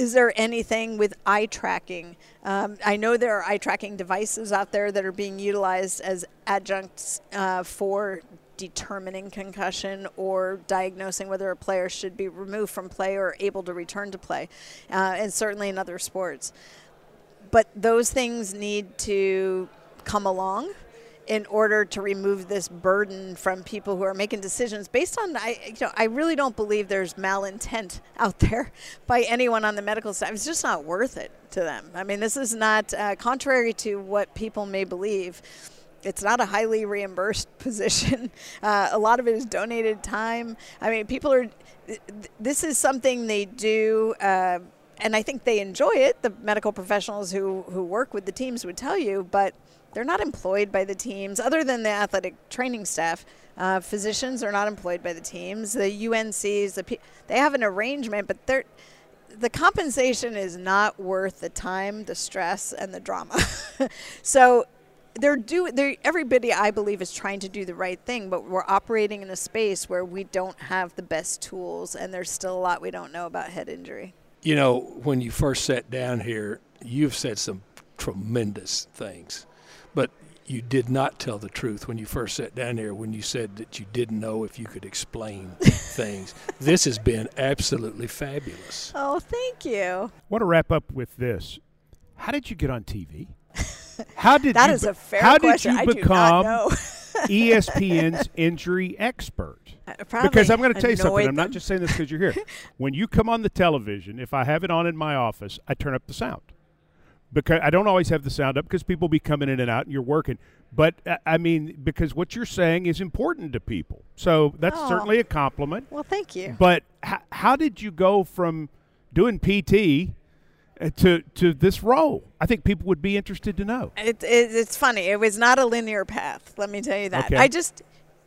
Is there anything with eye tracking? Um, I know there are eye tracking devices out there that are being utilized as adjuncts uh, for determining concussion or diagnosing whether a player should be removed from play or able to return to play, uh, and certainly in other sports. But those things need to come along in order to remove this burden from people who are making decisions based on I you know I really don't believe there's malintent out there by anyone on the medical side. It's just not worth it to them. I mean, this is not uh, contrary to what people may believe. It's not a highly reimbursed position. Uh, a lot of it is donated time. I mean, people are. This is something they do. Uh, and I think they enjoy it. The medical professionals who, who work with the teams would tell you, but they're not employed by the teams other than the athletic training staff. Uh, physicians are not employed by the teams. The UNCs, the P- they have an arrangement, but they're the compensation is not worth the time, the stress, and the drama. so they're doing they everybody I believe is trying to do the right thing, but we're operating in a space where we don't have the best tools and there's still a lot we don't know about head injury. You know, when you first sat down here, you've said some tremendous things. But you did not tell the truth when you first sat down here when you said that you didn't know if you could explain things. This has been absolutely fabulous. Oh, thank you. I want to wrap up with this. How did you get on TV? How did That you is be- a fair how question. did I you do not become know. ESPN's injury expert? I Because I'm going to tell you something. annoyed I'm not just saying this because you're here. when you come on the television, if I have it on in my office, I turn up the sound. Because I don't always have the sound up because people be coming in and out and you're working. But uh, I mean, because what you're saying is important to people. So that's Aw. certainly a compliment. Well, thank you. But h- how did you go from doing PT uh, to to this role? I think people would be interested to know. It, it, it's funny. It was not a linear path. Let me tell you that. Okay. I just,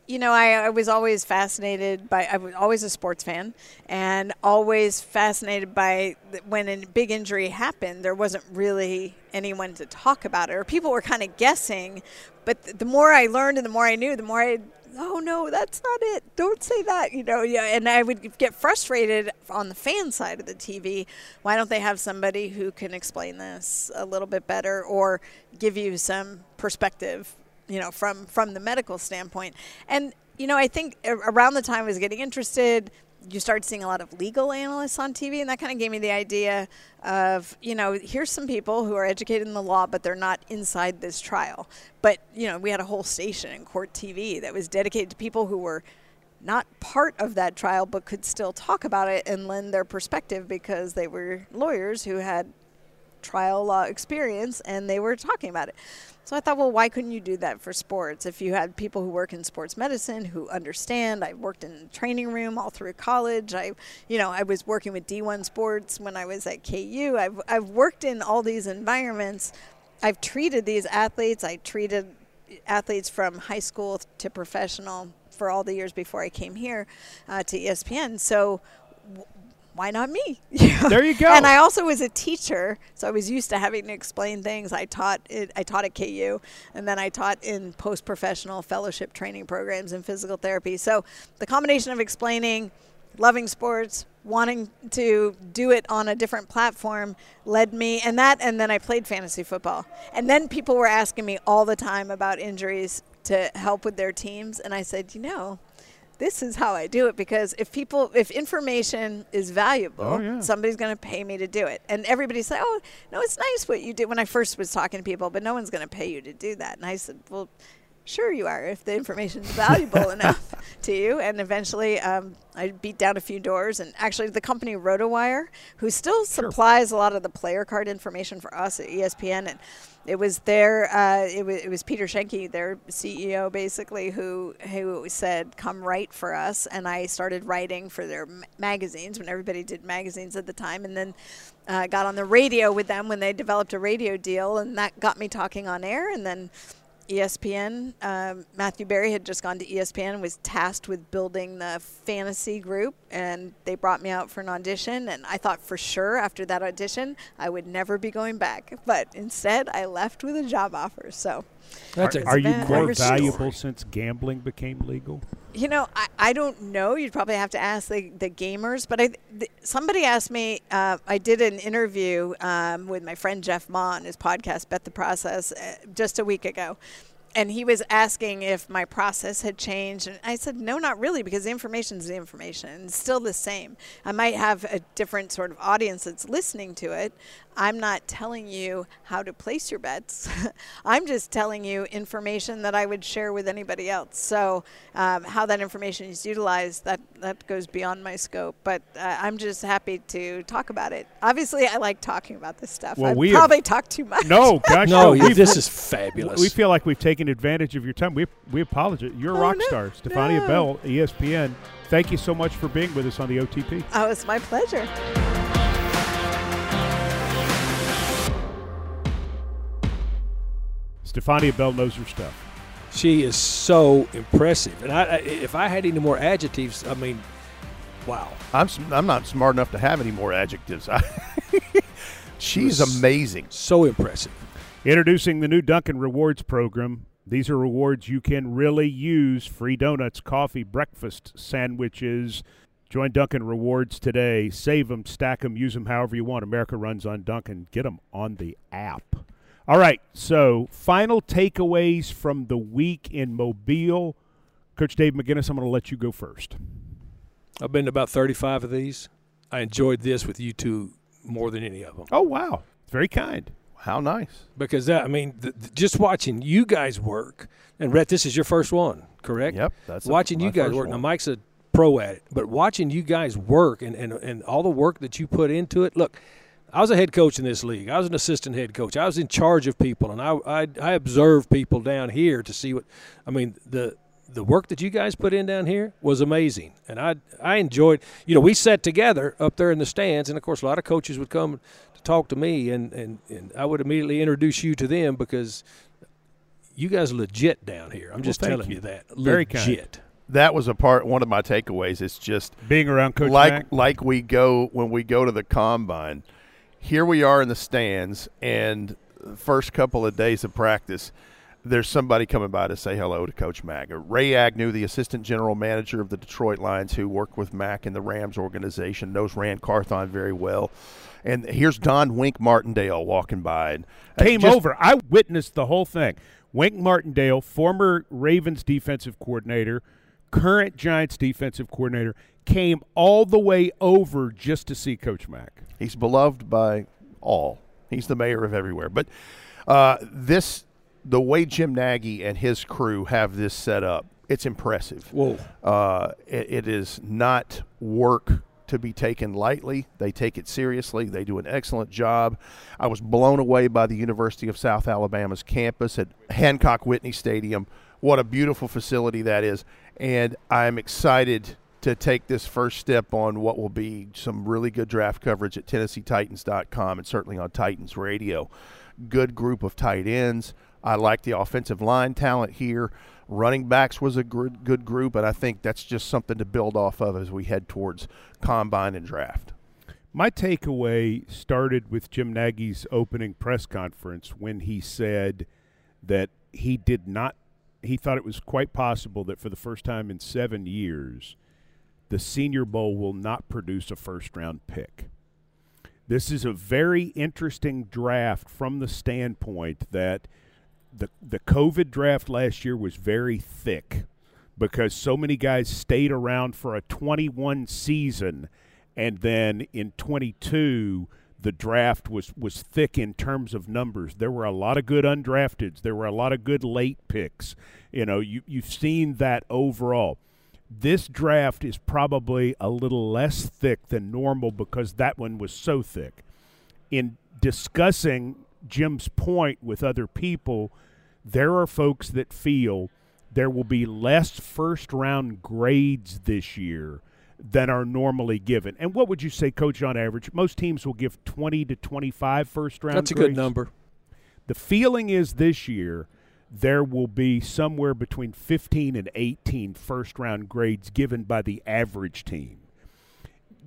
you know, I, I was always fascinated by. I was always a sports fan, and always fascinated by when a big injury happened. There wasn't really anyone to talk about it, or people were kind of guessing. But th- the more I learned and the more I knew, the more I. Oh no, that's not it. Don't say that. You know, yeah. And I would get frustrated on the fan side of the TV. Why don't they have somebody who can explain this a little bit better, or give you some perspective you know from from the medical standpoint and you know i think around the time i was getting interested you start seeing a lot of legal analysts on tv and that kind of gave me the idea of you know here's some people who are educated in the law but they're not inside this trial but you know we had a whole station in court tv that was dedicated to people who were not part of that trial but could still talk about it and lend their perspective because they were lawyers who had trial law experience and they were talking about it. So I thought, well, why couldn't you do that for sports? If you had people who work in sports medicine who understand, I worked in the training room all through college. I, you know, I was working with D1 sports when I was at KU. I've, I've worked in all these environments. I've treated these athletes. I treated athletes from high school to professional for all the years before I came here uh, to ESPN. So why not me? There you go. And I also was a teacher, so I was used to having to explain things. I taught it, I taught at KU, and then I taught in post-professional fellowship training programs in physical therapy. So the combination of explaining, loving sports, wanting to do it on a different platform led me and that and then I played fantasy football. And then people were asking me all the time about injuries to help with their teams and I said, "You know, this is how I do it because if people, if information is valuable, Oh, yeah. somebody's going to pay me to do it. And everybody said, "Oh, no, it's nice what you did." When I first was talking to people, but no one's going to pay you to do that. And I said, "Well, sure you are if the information is valuable enough to you." And eventually, um, I beat down a few doors, and actually, the company RotoWire, who still supplies a lot of the player card information for us at ESPN, and it was their uh, it, was, it was Peter Schoenke, their CEO, basically, who who said, "Come write for us," and I started writing for their m- magazines when everybody did magazines at the time, and then uh, got on the radio with them when they developed a radio deal, and that got me talking on air, and then. ESPN. Um, Matthew Berry had just gone to ESPN was tasked with building the fantasy group, and they brought me out for an audition. And I thought for sure after that audition I would never be going back, but instead I left with a job offer. So, That's are, are you more valuable since gambling became legal? you know, I, I don't know. You'd probably have to ask the, the gamers. But I, th- somebody asked me. Uh, I did an interview um, with my friend Jeff Ma on his podcast, Bet the Process, uh, just a week ago. And he was asking if my process had changed. And I said, no, not really, because the information is the information. It's still the same. I might have a different sort of audience that's listening to it. I'm not telling you how to place your bets. I'm just telling you information that I would share with anybody else. So, um, how that information is utilized, that, that goes beyond my scope. But uh, I'm just happy to talk about it. Obviously, I like talking about this stuff. Well, I we have- probably talk too much. No, gosh, No, you, we've- this is fabulous. We feel like we've taken advantage of your time. We we apologize. You're a Oh, rock no, star, Stephania no. Bell, ESPN. Thank you so much for being with us on the OTP. Oh, it's my pleasure. Stephania Bell knows her stuff. She is so impressive, and I, I if I had any more adjectives, I mean, wow. I'm s- I'm not smart enough to have any more adjectives. She's amazing. So impressive. Introducing the new Dunkin' Rewards program. These are rewards you can really use free donuts, coffee, breakfast, sandwiches. Join Dunkin' Rewards today. Save them, stack them, use them however you want. America runs on Dunkin'. Get them on the app. All right, so final takeaways from the week in Mobile. Coach Dave McGinnis, I'm going to let you go first. I've been to about 35 of these. I enjoyed this with you two more than any of them. Oh, wow. Very kind. How nice. Because that, I mean, th- th- just watching you guys work, and Rhett, this is your first one, correct? Yep, that's watching my you guys first work. Now. Mike's a pro at it, but watching you guys work and, and and all the work that you put into it. Look, I was a head coach in this league. I was an assistant head coach. I was in charge of people, and I I, I observed people down here to see what. I mean the. The work that you guys put in down here was amazing, and I I enjoyed. You know, we sat together up there in the stands, and of course, a lot of coaches would come to talk to me, and and, and I would immediately introduce you to them because you guys are legit down here. I'm just telling you. you, that Very kind. That was a part. One of my takeaways. It's just Being around Coach like Mac. like we go when we go to the combine. Here we are in the stands, and the first couple of days of practice, there's somebody coming by to say hello to Coach Mac. Ray Agnew, the assistant general manager of the Detroit Lions, who worked with Mac in the Rams organization, knows Ran Carthon very well. And here's Don Wink Martindale walking by and uh, came just- over. I witnessed the whole thing. Wink Martindale, former Ravens defensive coordinator, current Giants defensive coordinator, came all the way over just to see Coach Mac. He's beloved by all. He's the mayor of everywhere. But uh, this, the way Jim Nagy and his crew have this set up, it's impressive. Whoa. Uh, it, it is not work to be taken lightly. They take it seriously. They do an excellent job. I was blown away by the University of South Alabama's campus at Hancock Whitney Stadium. What a beautiful facility that is. And I'm excited to take this first step on what will be some really good draft coverage at TennesseeTitans.com and certainly on Titans Radio. Good group of tight ends. I like the offensive line talent here. Running backs was a good group, and I think that's just something to build off of as we head towards combine and draft. My takeaway started with Jim Nagy's opening press conference when he said that he did not, he thought it was quite possible that for the first time in seven years, the Senior Bowl will not produce a first round pick. This is a very interesting draft from the standpoint that the the COVID draft last year was very thick because so many guys stayed around for a 21 season and then in 22 the draft was was thick in terms of numbers. There were a lot of good undrafteds. There were a lot of good late picks. You know you you've seen that overall. This draft is probably a little less thick than normal because that one was so thick. In discussing Jim's point with other people, there are folks that feel there will be less first round grades this year than are normally given. And what would you say, coach, on average? Most teams will give 20 to 25 first round That's a grades. good number. The feeling is this year there will be somewhere between 15 and 18 first round grades given by the average team.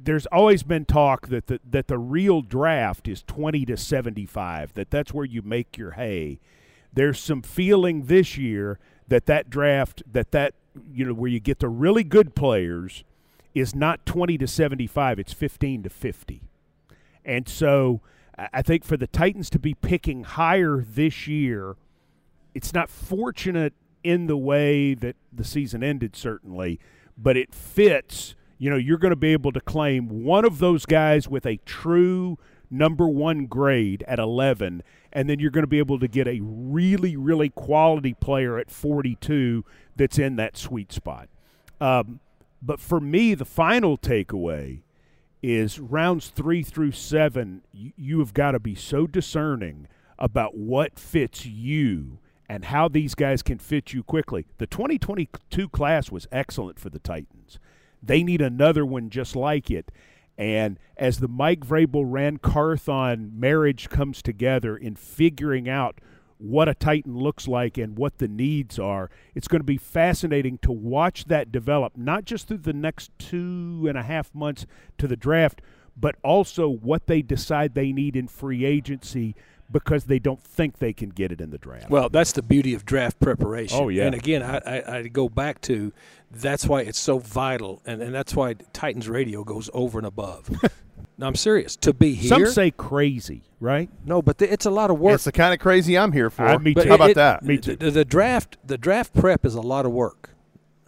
There's always been talk that the, that the real draft is 20 to 75, that that's where you make your hay. There's some feeling this year that that draft that that you know where you get the really good players is not 20 to 75, it's 15 to 50. And so I think for the Titans to be picking higher this year, it's not fortunate in the way that the season ended, certainly, but it fits. You know, you're going to be able to claim one of those guys with a true number one grade at 11, and then you're going to be able to get a really, really quality player at 42 that's in that sweet spot. Um, but for me, the final takeaway is rounds three through seven, you, you have got to be so discerning about what fits you and how these guys can fit you quickly. The 2022 class was excellent for the Titans. They need another one just like it. And as the Mike Vrabel Ran Carthon marriage comes together in figuring out what a Titan looks like and what the needs are. It's going to be fascinating to watch that develop, not just through the next two and a half months to the draft, but also what they decide they need in free agency because they don't think they can get it in the draft. Well, that's the beauty of draft preparation. Oh, yeah. And again, I, I, I go back to that's why it's so vital, and, and that's why Titans Radio goes over and above. no, I'm serious. To be here. Some say crazy, right? no, but th- it's a lot of work. It's the kind of crazy I'm here for. Uh, me But too. How about it- that? Me too. The, the draft, the draft prep is a lot of work.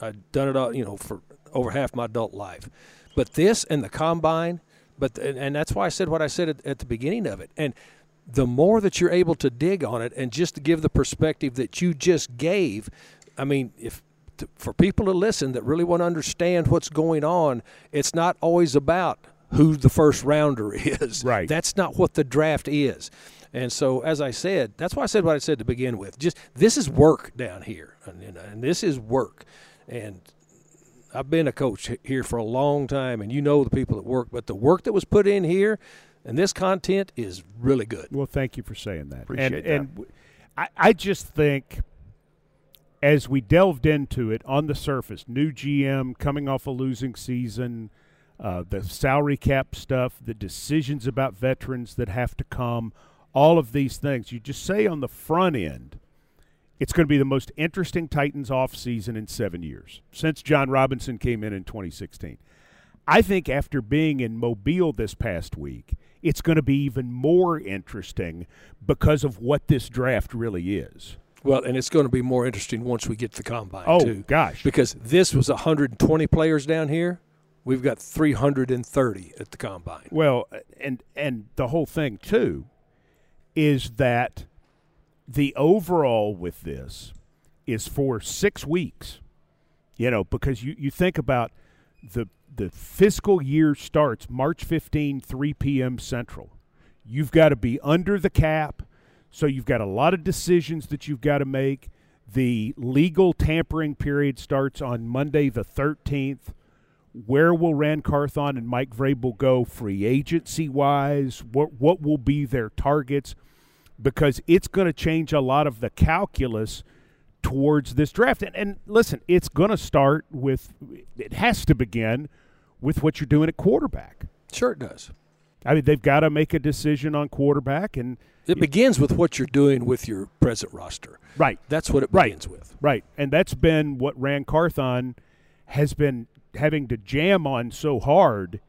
I've done it all, you know, for over half my adult life. But this and the combine, but and, and that's why I said what I said at, at the beginning of it. And the more that you're able to dig on it, and just to give the perspective that you just gave, I mean, if to, for people to listen that really want to understand what's going on, it's not always about who the first rounder is. Right. That's not what the draft is. And so, as I said, that's why I said what I said to begin with. Just this is work down here, and, and, and this is work. And I've been a coach here for a long time, and you know the people that work. But the work that was put in here, and this content is really good. Well, thank you for saying that. Appreciate and, that. And I, I just think as we delved into it on the surface, new GM coming off a losing season, uh, the salary cap stuff, the decisions about veterans that have to come, all of these things. You just say on the front end, it's going to be the most interesting Titans offseason in seven years since Jon Robinson came in in 2016. I think after being in Mobile this past week, it's going to be even more interesting because of what this draft really is. Well, and it's going to be more interesting once we get to the combine Oh, too, gosh. because this was 120 players down here. We've got 330 at the combine. Well, and and the whole thing too is that the overall with this is for 6 weeks. You know, because you you think about the the fiscal year starts March 15 3 p.m. Central. You've got to be under the cap, so you've got a lot of decisions that you've got to make. The legal tampering period starts on Monday the 13th. Where will Ran Carthon and Mike Vrabel go free agency wise? What what will be their targets? Because it's going to change a lot of the calculus towards this draft. And, and listen, it's going to start with it has to begin with what you're doing at quarterback. Sure, it does. I mean, they've got to make a decision on quarterback, and It begins with what you're doing with your present roster. right, That's what it Right. begins with. Right. And that's been what Ran Carthon has been having to jam on so hard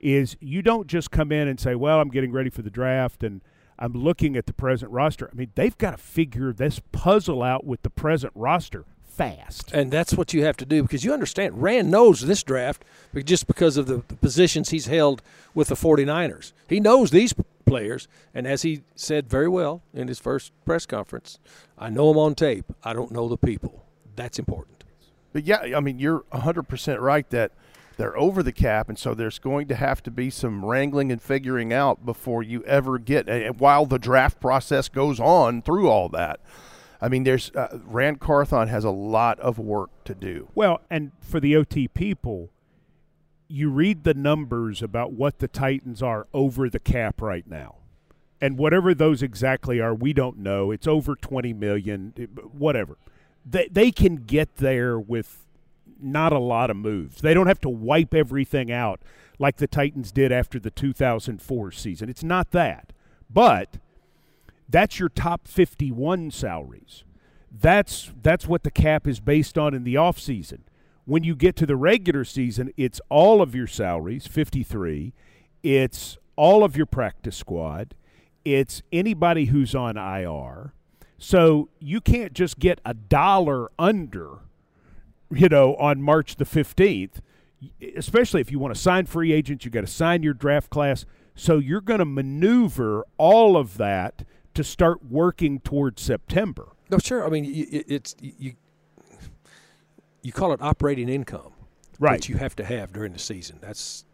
is you don't just come in and say, "Well, I'm getting ready for the draft and I'm looking at the present roster." I mean, they've got to figure this puzzle out with the present roster fast. And that's what you have to do because you understand Ran knows this draft just because of the, the positions he's held with the 49ers. He knows these players. And as he said very well in his first press conference, I know them on tape. I don't know the people. That's important. But yeah, I mean, you're 100% right that they're over the cap, and so there's going to have to be some wrangling and figuring out before you ever get. And while the draft process goes on through all that, I mean, there's uh, Ran Carthon has a lot of work to do. Well, and for the OT people, you read the numbers about what the Titans are over the cap right now. And whatever those exactly are, we don't know. It's over 20 million, whatever. They they can get there with not a lot of moves. They don't have to wipe everything out like the Titans did after the 2004 season. It's not that. But that's your top 51 salaries. That's that's what the cap is based on in the offseason. When you get to the regular season, it's all of your salaries, 53. It's all of your practice squad. It's anybody who's on IR. So you can't just get a dollar under, you know, on March the 15th, especially if you want to sign free agents, you got to sign your draft class. So you're going to maneuver all of that to start working towards September. No, sure. I mean, y- y- it's you. You call it operating income, Right. That you have to have during the season. That's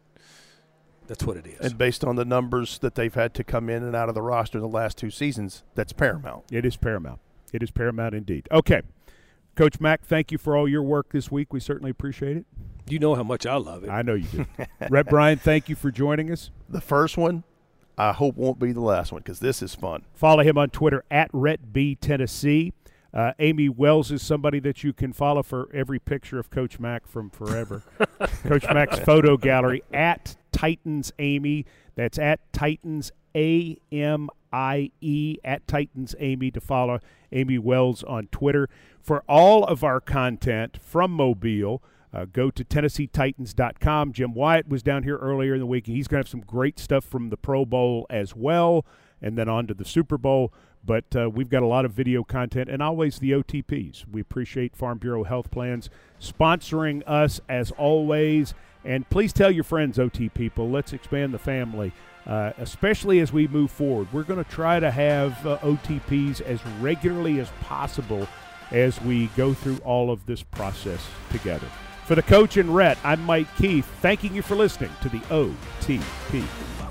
that's what it is. And based on the numbers that they've had to come in and out of the roster the last two seasons, that's paramount. It is paramount. It is paramount indeed. Okay. Coach Mac, thank you for all your work this week. We certainly appreciate it. you know how much I love it. I know you do. Rhett Bryan, thank you for joining us. The first one, I hope won't be the last one because this is fun. Follow him on Twitter at Rhett B Tennessee. Uh, Amie Wells is somebody that you can follow for every picture of Coach Mac from forever. Coach Mac's photo gallery at Titans Amie. That's at Titans A M I E at Titans Amie to follow Amie Wells on Twitter. For all of our content from Mobile, uh, go to TennesseeTitans.com. Jim Wyatt was down here earlier in the week. and He's going to have some great stuff from the Pro Bowl as well, and then on to the Super Bowl. But uh, we've got a lot of video content and always the OTPs. We appreciate Farm Bureau Health Plans sponsoring us as always. And please tell your friends, OT people, let's expand the family, uh, especially as we move forward. We're going to try to have uh, OTPs as regularly as possible as we go through all of this process together. For the coach and Rhett, I'm Mike Keith, thanking you for listening to the OTP.